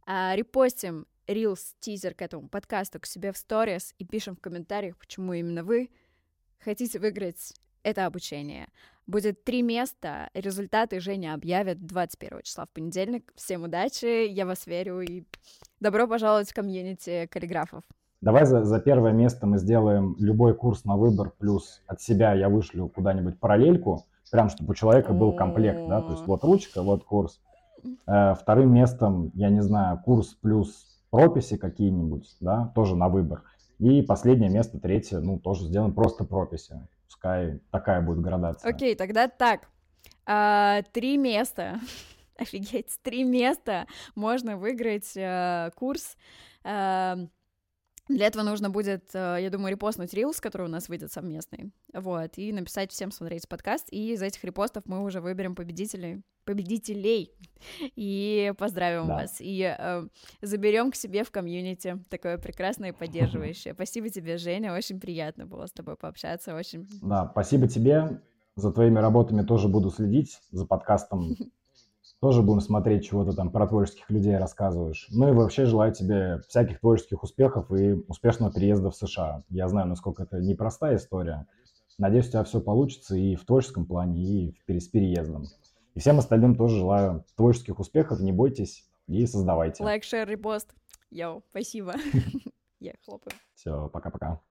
э, репостим Reels, тизер к этому подкасту к себе в сторис и пишем в комментариях, почему именно вы хотите выиграть это обучение. Будет три места, результаты Женя объявит 21 числа в понедельник. Всем удачи, я вас верю, и добро пожаловать в комьюнити каллиграфов. Давай за, за первое место мы сделаем любой курс на выбор, плюс от себя я вышлю куда-нибудь параллельку, прям чтобы у человека был комплект, да, то есть вот ручка, вот курс. Э, вторым местом, я не знаю, курс плюс прописи какие-нибудь, да, тоже на выбор. И последнее место, третье, ну, тоже сделаем просто прописи. Пускай такая будет градация. Окей, okay, тогда так. А, три места. Офигеть, три места можно выиграть а, курс. А, для этого нужно будет, э, я думаю, репостнуть рилс, который у нас выйдет совместный, вот, и написать всем смотреть подкаст, и из этих репостов мы уже выберем победителей, победителей, и поздравим да. вас, и э, заберем к себе в комьюнити такое прекрасное и поддерживающее. Спасибо тебе, Женя, очень приятно было с тобой пообщаться, очень... Да, спасибо тебе, За твоими работами тоже буду следить, за подкастом тоже будем смотреть, чего ты там про творческих людей рассказываешь. Ну и вообще желаю тебе всяких творческих успехов и успешного переезда в США. Я знаю, насколько это непростая история. Надеюсь, у тебя все получится и в творческом плане, и с переездом. И всем остальным тоже желаю творческих успехов, не бойтесь и создавайте. Лайк, share, репост. Yo, спасибо. Я хлопаю. Все, пока-пока.